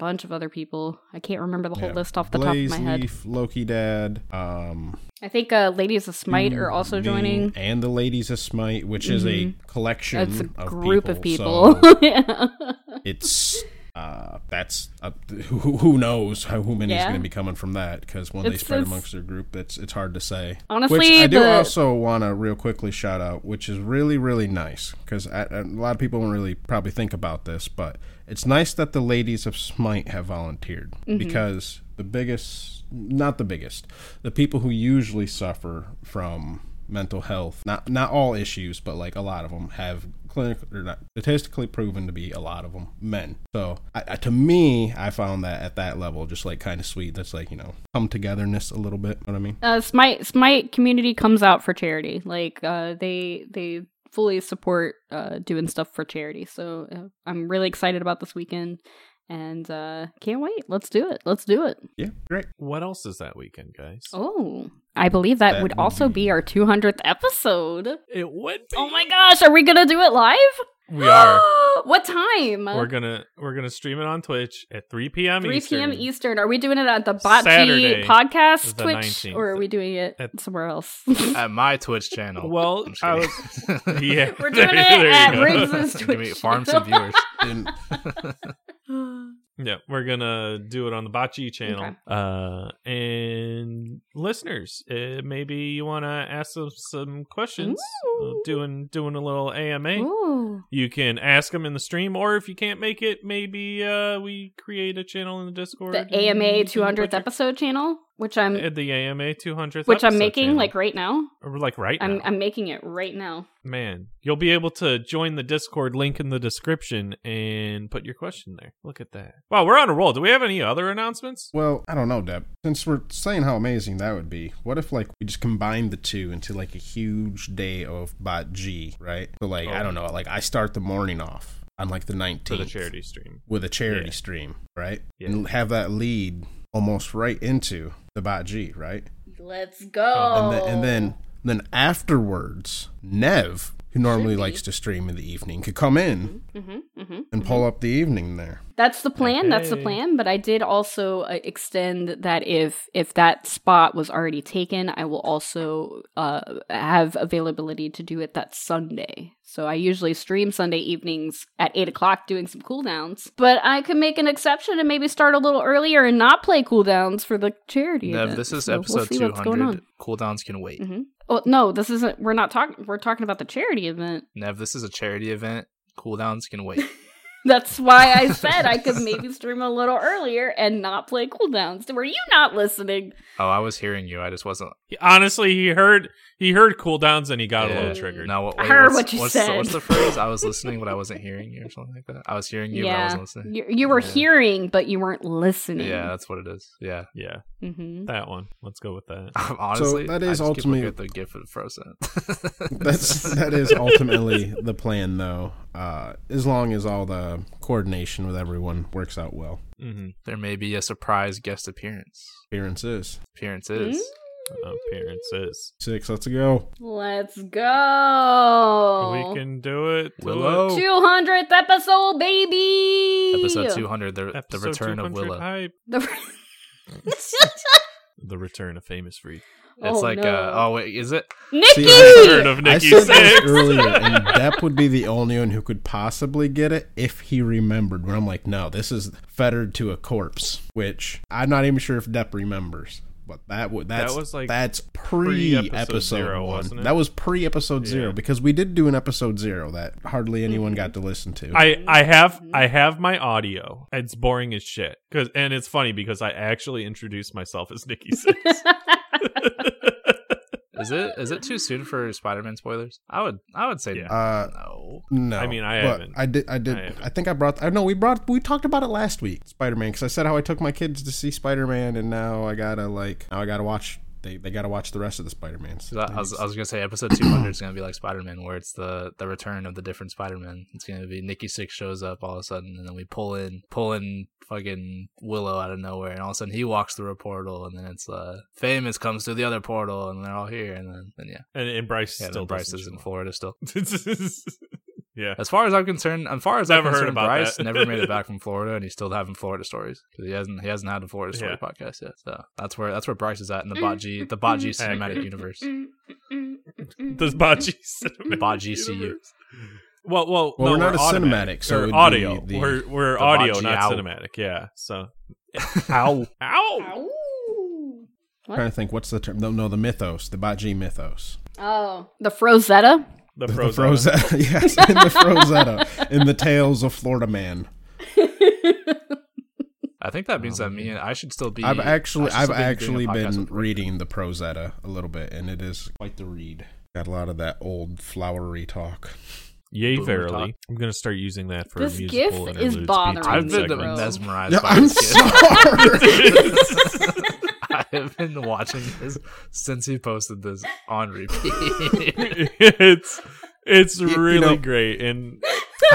bunch of other people. I can't remember the whole Yeah. list off the Blaze top of my head. Leaf, Loki Dad, um, I think uh, Ladies of Smite are also joining. and the Ladies of Smite, which is a Mhm. collection It's a of group of people. people. so yeah. it's uh, that's uh, who, who knows how who many is going to be coming from that because when they spread it's- amongst their group, it's it's hard to say. Honestly, which I do the- also want to real quickly shout out, which is really really nice because a lot of people don't really probably think about this, but it's nice that the ladies of Smite have volunteered Mm-hmm. because the biggest, not the biggest, the people who usually suffer from mental health, not not all issues, but like a lot of them have clinical or not statistically proven to be a lot of them men. So I, I, to me, I found that at that level just like kind of sweet. That's like you know come togetherness a little bit. You know what I mean? uh, Smite Smite community comes out for charity. Like uh, they they fully support uh, doing stuff for charity. So uh, I'm really excited about this weekend, and uh, can't wait. Let's do it. Let's do it. Yeah, great. What else is that weekend, guys? Oh, I believe that, That would also be- be our 200th episode. It would be. Oh my gosh, are we gonna do it live? We are. what time? We're gonna we're gonna stream it on Twitch at 3 p.m. 3 Eastern. p.m. Eastern. Are we doing it at the Botchi Saturday podcast the Twitch, 19th. or are we doing it At- somewhere else? At my Twitch channel. Well, I'm I was yeah. We're doing there- it there at go. Riggs's Twitch. farm some viewers. Yeah, we're gonna do it on the Bocce channel. Okay. Uh, and listeners, uh, maybe you want to ask us some questions. Uh, doing doing a little AMA. Ooh. You can ask them in the stream, or if you can't make it, maybe uh, we create a channel in the Discord. The AMA 200th put episode channel, which I'm Uh, the AMA 200th, which I'm making channel. like right now. Or, like right I'm now. I'm making it right now. Man, you'll be able to join the Discord link in the description and put your question there. Look at that. Wow, we're on a roll. Do we have any other announcements? well, I don't know, Deb. Since we're saying how amazing that would be, what if like we just combined the two into like a huge day of Bot G, right? So like I oh. don't know, like I start the morning off on like the 19th with a charity stream. with a charity Yeah. stream, right? Yeah. And have that lead almost right into the Bot G, right? Let's go. Oh. and then, and then then afterwards, Nev, who normally likes to stream in the evening, could come in hmm hmm and pull up the evening there. That's the plan. That's the plan. But I did also uh, extend that if if that spot was already taken, I will also uh, have availability to do it that Sunday. So I usually stream Sunday evenings at eight o'clock, doing some cooldowns. But I could make an exception and maybe start a little earlier and not play cooldowns for the charity. Nev, event. this is So we'll episode see what's going 200. on. Cooldowns can wait. Mhm. Oh no, this isn't. We're not talking. We're talking about the charity event. Nev, this is a charity event. Cooldowns can wait. That's why I said I could maybe stream a little earlier and not play cooldowns. Were you not listening? oh, I was hearing you. I just wasn't. Honestly, he heard he heard cooldowns and he got a little triggered. No, what, I heard what's, what you what's said. The, what's the phrase? I was listening, but I wasn't hearing you, or something like that. I was hearing you, but I wasn't listening. you, you were Yeah. hearing, but you weren't listening. Yeah, that's what it is. Yeah. Yeah, hmm that one. Let's go with that. Honestly, that I just ultimately- looking at the gift of Frozen. That's that is ultimately the plan, though. Uh, as long as all the coordination with everyone works out well. hmm there may be a surprise guest appearance. Appearances Appearances. Mm. Appearances. six. Let's go. Let's go. We can do it. Willow. it. 200th episode, baby. Episode 200, the, the Episode return of Willow. hype. The- The return of famous freak. It's Oh, like, no. uh, oh, wait, is it? Nikki. I Return of I Nikki said this earlier, and Depp would be the only one who could possibly get it if he remembered. When I'm like, no, this is fettered to a corpse, which I'm not even sure if Depp remembers. But that would that's was, like, that's pre pre-episode episode zero, one. wasn't it? That was pre episode zero because we did do an episode zero that hardly anyone got to listen to. I I have I have my audio. It's boring as shit. Cause and it's funny because I actually introduced myself as Nikki Six. Is it is it too soon for Spider-Man spoilers? I would I would say Yeah. Uh, no. no. I mean, I haven't. I did. I did. I I, haven't. think I brought. I know we brought. We talked about it last week. Spider Man, because I said how I took my kids to see Spider Man, and now I gotta like. Now I gotta watch. They they gotta watch the rest of the Spider Mans. 'Cause I, I was, I was gonna say episode 200 is gonna be like Spider-Man, where it's the the return of the different Spider-Man. It's gonna be Nikki Six shows up all of a sudden, and then we pull in pull in fucking Willow out of nowhere, and all of a sudden he walks through a portal, and then it's uh Famous comes through the other portal, and they're all here, and then, then yeah, And, and Bryce yeah, still then Bryce is in Florida still. up. yeah. As far as I'm concerned, as far as Never I'm heard concerned, about Bryce that. never made it back from Florida, and he's still having Florida stories because he hasn't he hasn't had the Florida story Yeah. podcast yet. So that's where that's where Bryce is at in the Bot G the Bot G cinematic universe. Does Baji cinematic Baji see you. universe? Well, well, Well, no, we're not a automatic, cinematic, so or it'd audio. be the- we're we're the audio, Baji not ow. cinematic. Yeah. So, Ow. ow. Ooh. trying to think. What's the term? No, no, the mythos. The Baji mythos. Oh, the Frozetta. The The frozen. Frozetta. yes, in the Frozetta. in the Tales of Florida Man. I think that means that oh, me and I should still be. I've actually, I should I've still be actually been reading the Frozetta a little bit, and it is quite the read. Got a lot of that old flowery talk. Yay, Boomer verily. talk. I'm gonna start using that for This musical gif is bothering between I've been Bro. mesmerized. Yeah, by I'm this sorry. I have been watching this since he posted this on repeat. it's it's you really know- great, and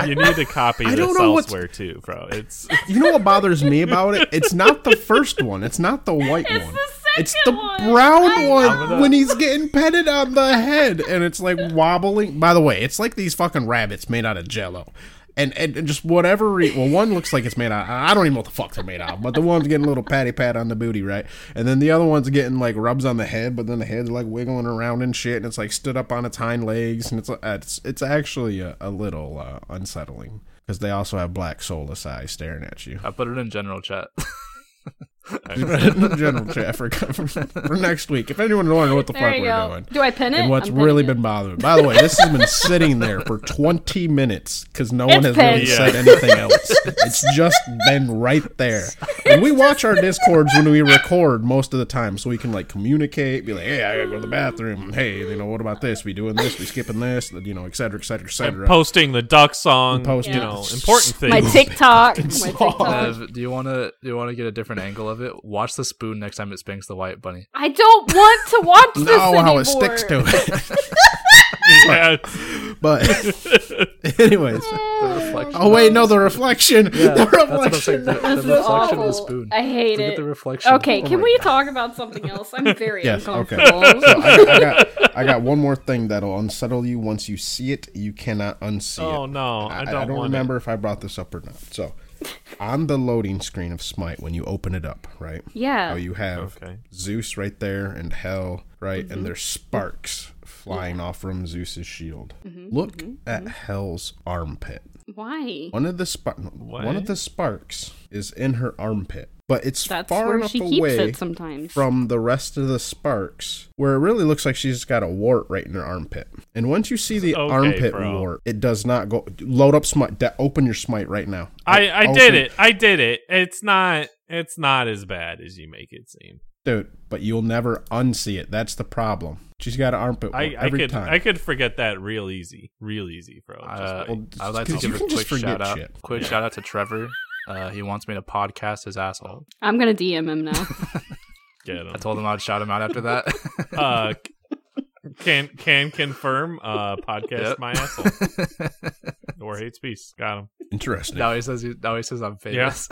you need to copy I this don't know what's- elsewhere too, bro. It's you know what bothers me about it? It's not the first one. It's not the white It's one. the It's the one. brown I one when he's getting petted on the head and it's like wobbling. By the way, it's like these fucking rabbits made out of jello. And, and just whatever re- well one looks like it's made out I don't even know what the fuck they're made out of, but the one's getting a little patty pat on the booty right and then the other one's getting like rubs on the head but then the head's like wiggling around and shit and it's like stood up on its hind legs and it's uh, it's it's actually a, a little uh, unsettling because they also have black soulless eyes staring at you I put it in general chat. general chat for, for next week. If anyone wants to know what the There fuck we're go. doing. Do I pin it? And what's I'm really it. been bothering. By the way, this has been sitting there for 20 minutes because no one It's has really pinned. said anything else. It's just been right there. And we watch our discords when we record most of the time, so we can like communicate, be like, "Hey, I gotta go to the bathroom." Hey, you know, what about this? We doing this? We skipping this? You know, et cetera, et cetera, et cetera. posting the duck song. posting you know, important things. My TikTok. my. TikTok. Ev, do you want to do you want to get a different angle of it? Watch the spoon next time it spanks the white bunny. I don't want to watch this know anymore. how it sticks to it. yeah. but, anyways. The. Oh wait, no, the reflection. Yeah, the that's what I'm saying. The, the This is reflection of the spoon. I hate Look at it. the reflection. Okay, Oh can my we talk about something else? I'm very Yes, okay. uncomfortable. So I, I got I got one more thing that'll unsettle you. Once you see it, you cannot unsee Oh it. no, I, I, don't, I don't want remember if I brought this up or not. So, on the loading screen of Smite, when you open it up, right? Yeah. How you have Okay. Zeus right there and Hel, right? Mm-hmm. And there's sparks flying off from Zeus's shield. Mm-hmm. Look at Hel's armpit. Why? One of the spark, one of the sparks is in her armpit, but it's That's far where enough she keeps away it sometimes. from the rest of the sparks where it really looks like she's got a wart right in her armpit. And once you see the Okay, armpit bro. wart, it does not go. Load up smite. de- open your smite right now. I I Open- did it. I did it. It's not. It's not as bad as you make it seem. dude. But you'll never unsee it. That's the problem. She's got an armpit wart I, I every could time. I could forget that real easy, real easy, bro. Uh, wait. Well, I would like to give a quick forget shout out. shit. Quick shout out to Trevor. Uh, he wants me to podcast his asshole. I'm gonna DM him now. Get 'em. I told him I'd shout him out after that. uh, can can confirm. Uh, podcast Yep. my asshole or hates peace. Got him. Interesting. now he says he, now he says I'm famous.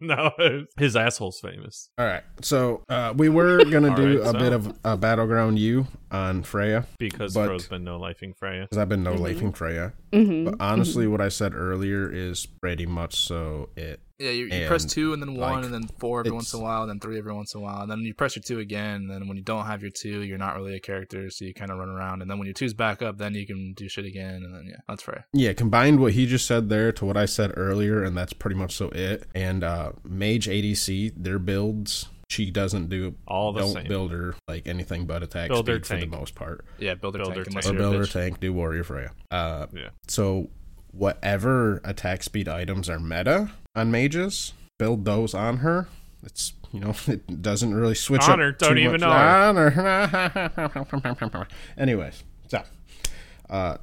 no, his asshole's famous. All right. So uh, we were gonna All do right, a so- bit of a battleground U on Freya Because But- Fro's been no lifing Freya. because I've been no Mm-hmm. lafing Freya. hmm But honestly, what I said earlier is pretty much so it. Yeah, you, you press two and then one like, and then four every once in a while, and then three every once in a while, and then you press your two again. And then when you don't have your two, you're not really a character, so you kind of run around. And then when your two's back up, then you can do shit again. And then yeah, that's Freya. Yeah, combined what he just said there to what I said earlier, and that's pretty much so it. And uh Mage ADC, their builds, she doesn't do All the don't same. build her like anything but attack Build speed for the most part. Yeah, build a Build tank her tank. Or build her tank, do warrior Freya. Uh Yeah. so whatever attack speed items are meta on mages, build those on her. It's you know it doesn't really switch Honor, up. don't too even much. Honor. Anyways, so uh,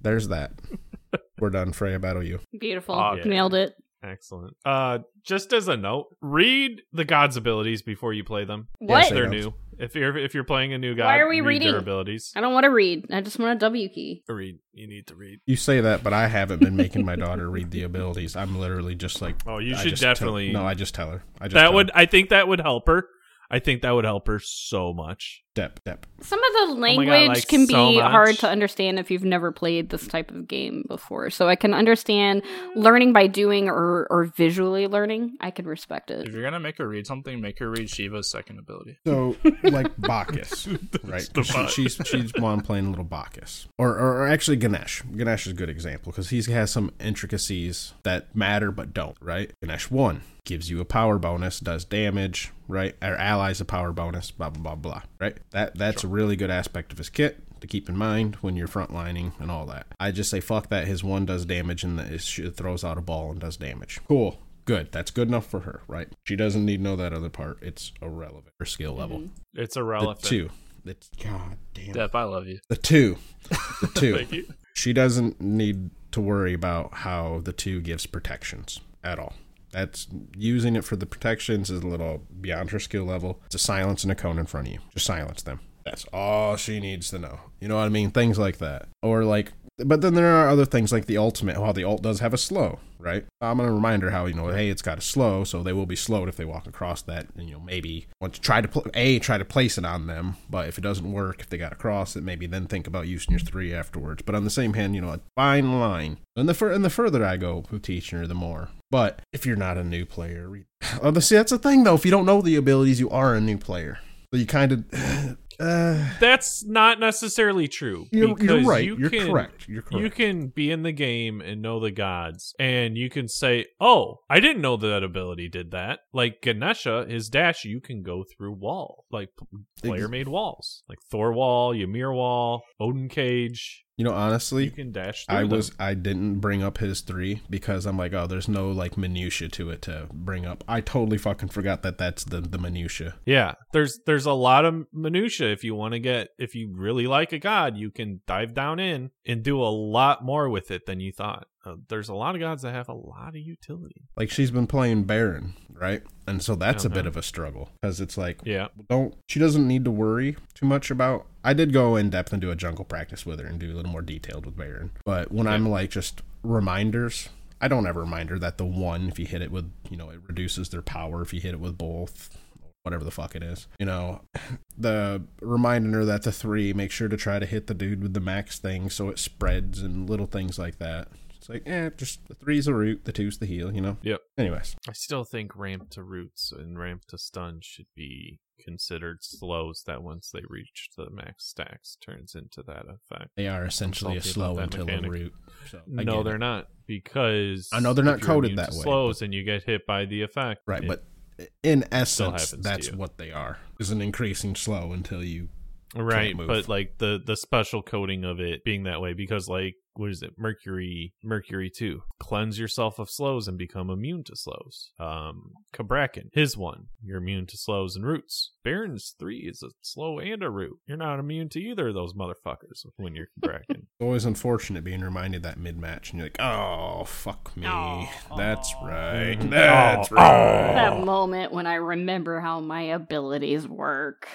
there's that. We're done. Freya, battle you. Beautiful. Oh, yeah. Nailed it. Excellent. Uh, just as a note, read the god's abilities before you play them. What? If they're new. If you're if you're playing a new god, Why are we read their reading? abilities. I don't want to read. I just want a W key. Read. You need to read. You say that, but I haven't been making my daughter read the abilities. I'm literally just like. Oh, you I should just tell- definitely. no, I just tell her. I just that would. her. I think that would help her. I think that would help her so much. Dep, dep. Some of the Oh God, language like, can be much. hard to understand if you've never played this type of game before. So I can understand learning by doing or, or visually learning. I can respect it. If you're gonna make her read something, make her read Shiva's second ability. So like Bacchus, right? She- she's she's one playing little Bacchus, or, or or actually Ganesh. Ganesh is a good example because he has some intricacies that matter but don't. Right? Ganesh one gives you a power bonus, does damage, right? Our allies a power bonus, blah blah blah blah. Right? That that's a really good aspect of his kit to keep in mind when you're frontlining and all that. I just say fuck that. His one does damage and it throws out a ball and does damage. Cool. Good. That's good enough for her, right? She doesn't need to know that other part. It's irrelevant. Her skill mm-hmm. level. It's irrelevant. The two. The, God damn. Dep, I love you. The two. The two. Thank you. She doesn't need to worry about how the two gives protections at all. That's using it for the protections is a little beyond her skill level. It's a silence and a cone in front of you. Just silence them. That's all she needs to know. You know what I mean? Things like that. Or like but then there are other things like the ultimate. Well, the alt does have a slow, right? I'm gonna remind her how you know, hey, it's got a slow, so they will be slowed if they walk across that. And you know, maybe want to try to pl- a try to place it on them, but if it doesn't work, if they got across it, maybe then think about using your three afterwards. But on the same hand, you know, a fine line. And the fur- and the further I go with teaching her, the more. But if you're not a new player, re- oh, see that's the thing though. If you don't know the abilities, you are a new player. So you kind of. Uh, That's not necessarily true. you're, you're right. you are can- correct. You're correct. You can be in the game and know the gods, and you can say, "Oh, I didn't know that ability did that." Like Ganesha, his dash, you can go through wall, like player made walls, like Thor wall, Ymir wall, Odin cage. You know, honestly, You can dash. I them. was I didn't bring up his three because I'm like, oh, there's no like minutia to it to bring up. I totally fucking forgot that that's the the minutia. Yeah, there's there's a lot of minutia if you want to get if you really like a god, you can dive down in and do a lot more with it than you thought. Uh, there's a lot of gods that have a lot of utility. Like she's been playing Baron, right? And so that's a bit Uh-huh. of a struggle because it's like, Yeah, don't she doesn't need to worry too much about. I did go in depth and do a jungle practice with her and do a little more detailed with Baron, but when I'm like just reminders. I don't ever remind her that the one, if you hit it with, you know, it reduces their power if you hit it with both, whatever the fuck it is. You know, the reminding her that the three, make sure to try to hit the dude with the max thing so it spreads and little things like that. It's like, eh, just the three's the root, the two's the heal, you know? Yep. Anyways, I still think ramp to roots and ramp to stun should be considered slows that once they reach the max stacks turns into that effect. they are essentially a slow about that until a root. So no, they're it. not because I know they're not coded that way, Slows and you get hit by the effect. Right, it- but in essence, that's what they are. Is an increasing slow until you right, move. but like the the special coating of it being that way because like what is it? Mercury, Mercury two. Cleanse yourself of slows and become immune to slows. Um, Cabrakan, his one. You're immune to slows and roots. Baron's three is a slow and a root. You're not immune to either of those motherfuckers when you're Cabrakan. It's always unfortunate being reminded that mid match, and you're like, "Oh, fuck me." That's right. That's right. That moment when I remember how my abilities work.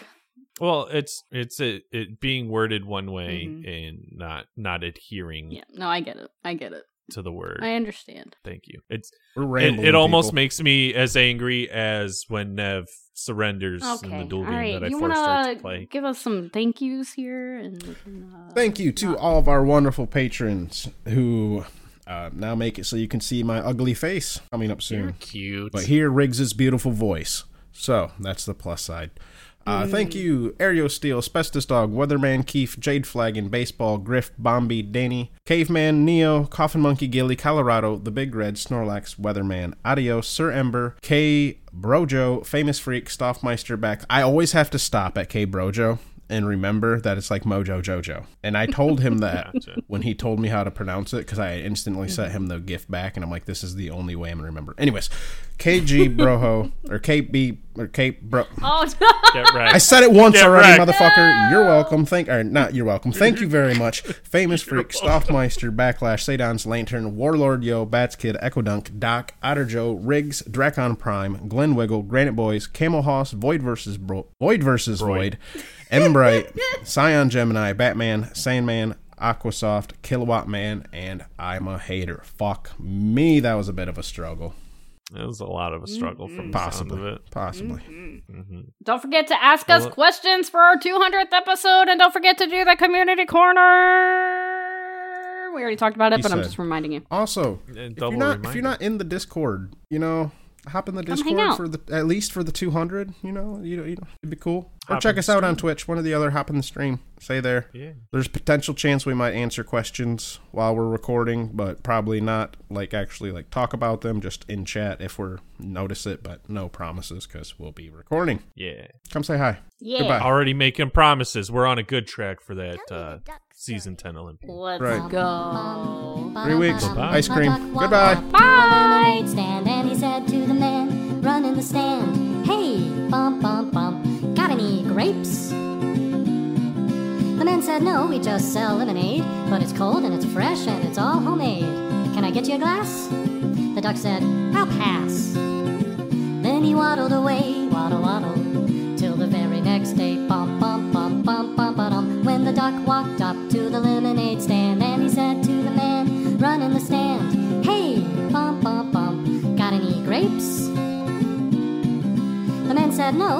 Well, it's it's it, it being worded one way Mhm. and not not adhering Yeah, no, I get it. I get it. to the word. I understand. Thank you. It's We're it, it almost makes me as angry as when Nev surrenders in the duel game right. that I you forced her wanna play. give us some thank yous here? And can, uh, Thank you to all of our wonderful patrons who uh, now make it so you can see my ugly face coming up soon. You're cute. But hear Riggs's beautiful voice. So that's the plus side. Uh, Thank you, Aereo Steel, Asbestos Dog, Weatherman Keef, Jade Flagon, Baseball, Griff, Bombi, Danny, Caveman, Neo, Coffin Monkey, Gilly, Colorado, The Big Red, Snorlax, Weatherman, Adios, Sir Ember, K, Brojo, Famous Freak, Stoffmeister back. I always have to stop at K. Brojo and remember that it's like Mojo Jojo. And I told him that Gotcha. when he told me how to pronounce it because I instantly sent him the gift back and I'm like, this is the only way I'm gonna remember. Anyways, KG Broho or KB or K Bro. Oh, Get right. I said it once Get already, wrecked. motherfucker. You're welcome. Thank or not. You're welcome. Thank you very much. Famous freak, Stoffmeister, Backlash, Sadon's Lantern, Warlord Yo, Bats Kid, Echo Dunk, Doc, Otter Joe, Riggs, Dracon Prime, Glen Wiggle, Granite Boys, Camel Hoss, Void versus Bro- Void versus Void, Embright, Scion Gemini, Batman, Sandman. Aquasoft, Kilowatt Man, and I'm a hater. Fuck me, that was a bit of a struggle. It was a lot of a struggle from the sound of Possibly. it. Possibly. hmm don't forget to ask us Well, questions for our 200th episode, and don't forget to do the community corner. We already talked about it, He but I'm just reminding you. Also, if you're not if you're not in the Discord, you know, hop in the Come Discord for the at least for the 200. You know, you know, you know it'd be cool. Or check us out on. Twitch. One or the other. Hop in the stream. Say there. Yeah. There's potential chance we might answer questions while we're recording, but probably not like actually like talk about them. Just in chat if we're notice it, but no promises because we'll be recording. Yeah. Come say hi. Yeah. Goodbye. Already making promises. We're on a good track for that uh, season 10 Olympiad. Let's Right. go. Three weeks. Bye-bye. Ice cream. Duck walked Goodbye. up said to the stand, Hey, bum bum bum, got any grapes? The man said, No, we just sell lemonade, but it's cold and it's fresh and it's all homemade. Can I get you a glass? The duck said, I'll pass. Then he waddled away, waddle waddle,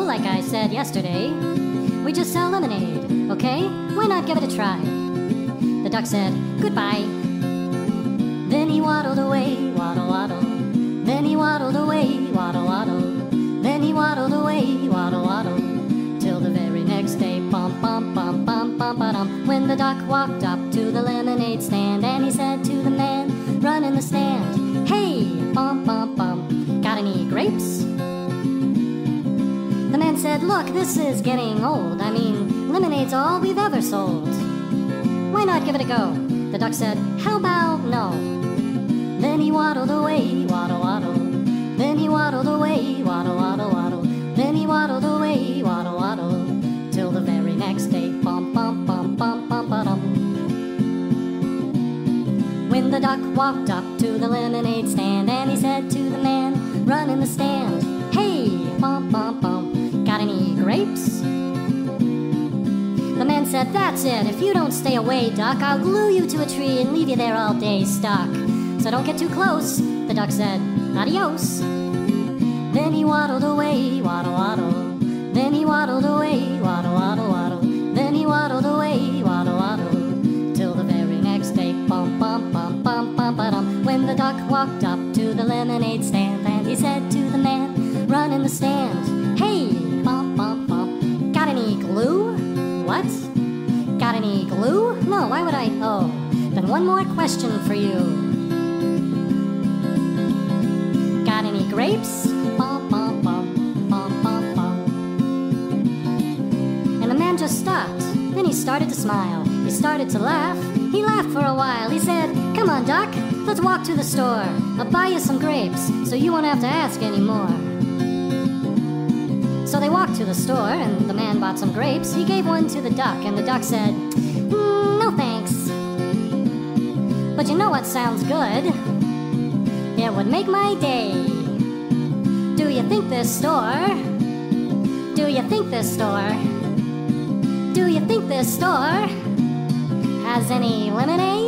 like I said yesterday. We just sell lemonade, okay? Why not give it a try? The duck said, Goodbye. Then he waddled away, waddle waddle. Then he waddled away, waddle waddle. Then he waddled away, waddle waddle. Till the very next day, bum bum bum bum bum ba dum. When the duck walked up to the lemonade stand, and he said to the said, Look, this is getting old. I mean, lemonade's all we've ever sold. Why not give it a go? The duck said, How about no? Then he waddled away, waddle waddle. Then he waddled away, waddle waddle waddle. Then he waddled away, waddle waddle. Till the very next day, bum bum bum bum bum ba dum. When the duck walked up to the lemonade stand and he said to the man running the stand, The man said, That's it. If you don't stay away, Duck, I'll glue you to a tree and leave you there all day stuck. So don't get too close. The duck said, Adios. Then he waddled away, waddle waddle. Then he waddled away, waddle waddle waddle. No, why would I? Oh, then one more question for you. Got any grapes? Bum, bum, bum, bum, bum, bum. And the man just stopped. Then he started to smile. He started to laugh. He laughed for a while. He said, Come on, Doc, let's walk to the store. I'll buy you some grapes so you won't have to ask anymore. So they walked to the store, and the man bought some grapes. He gave one to the duck, and the duck said, But you know what sounds good? It would make my day. Do you think this store? Do you think this store? Do you think this store has any lemonade?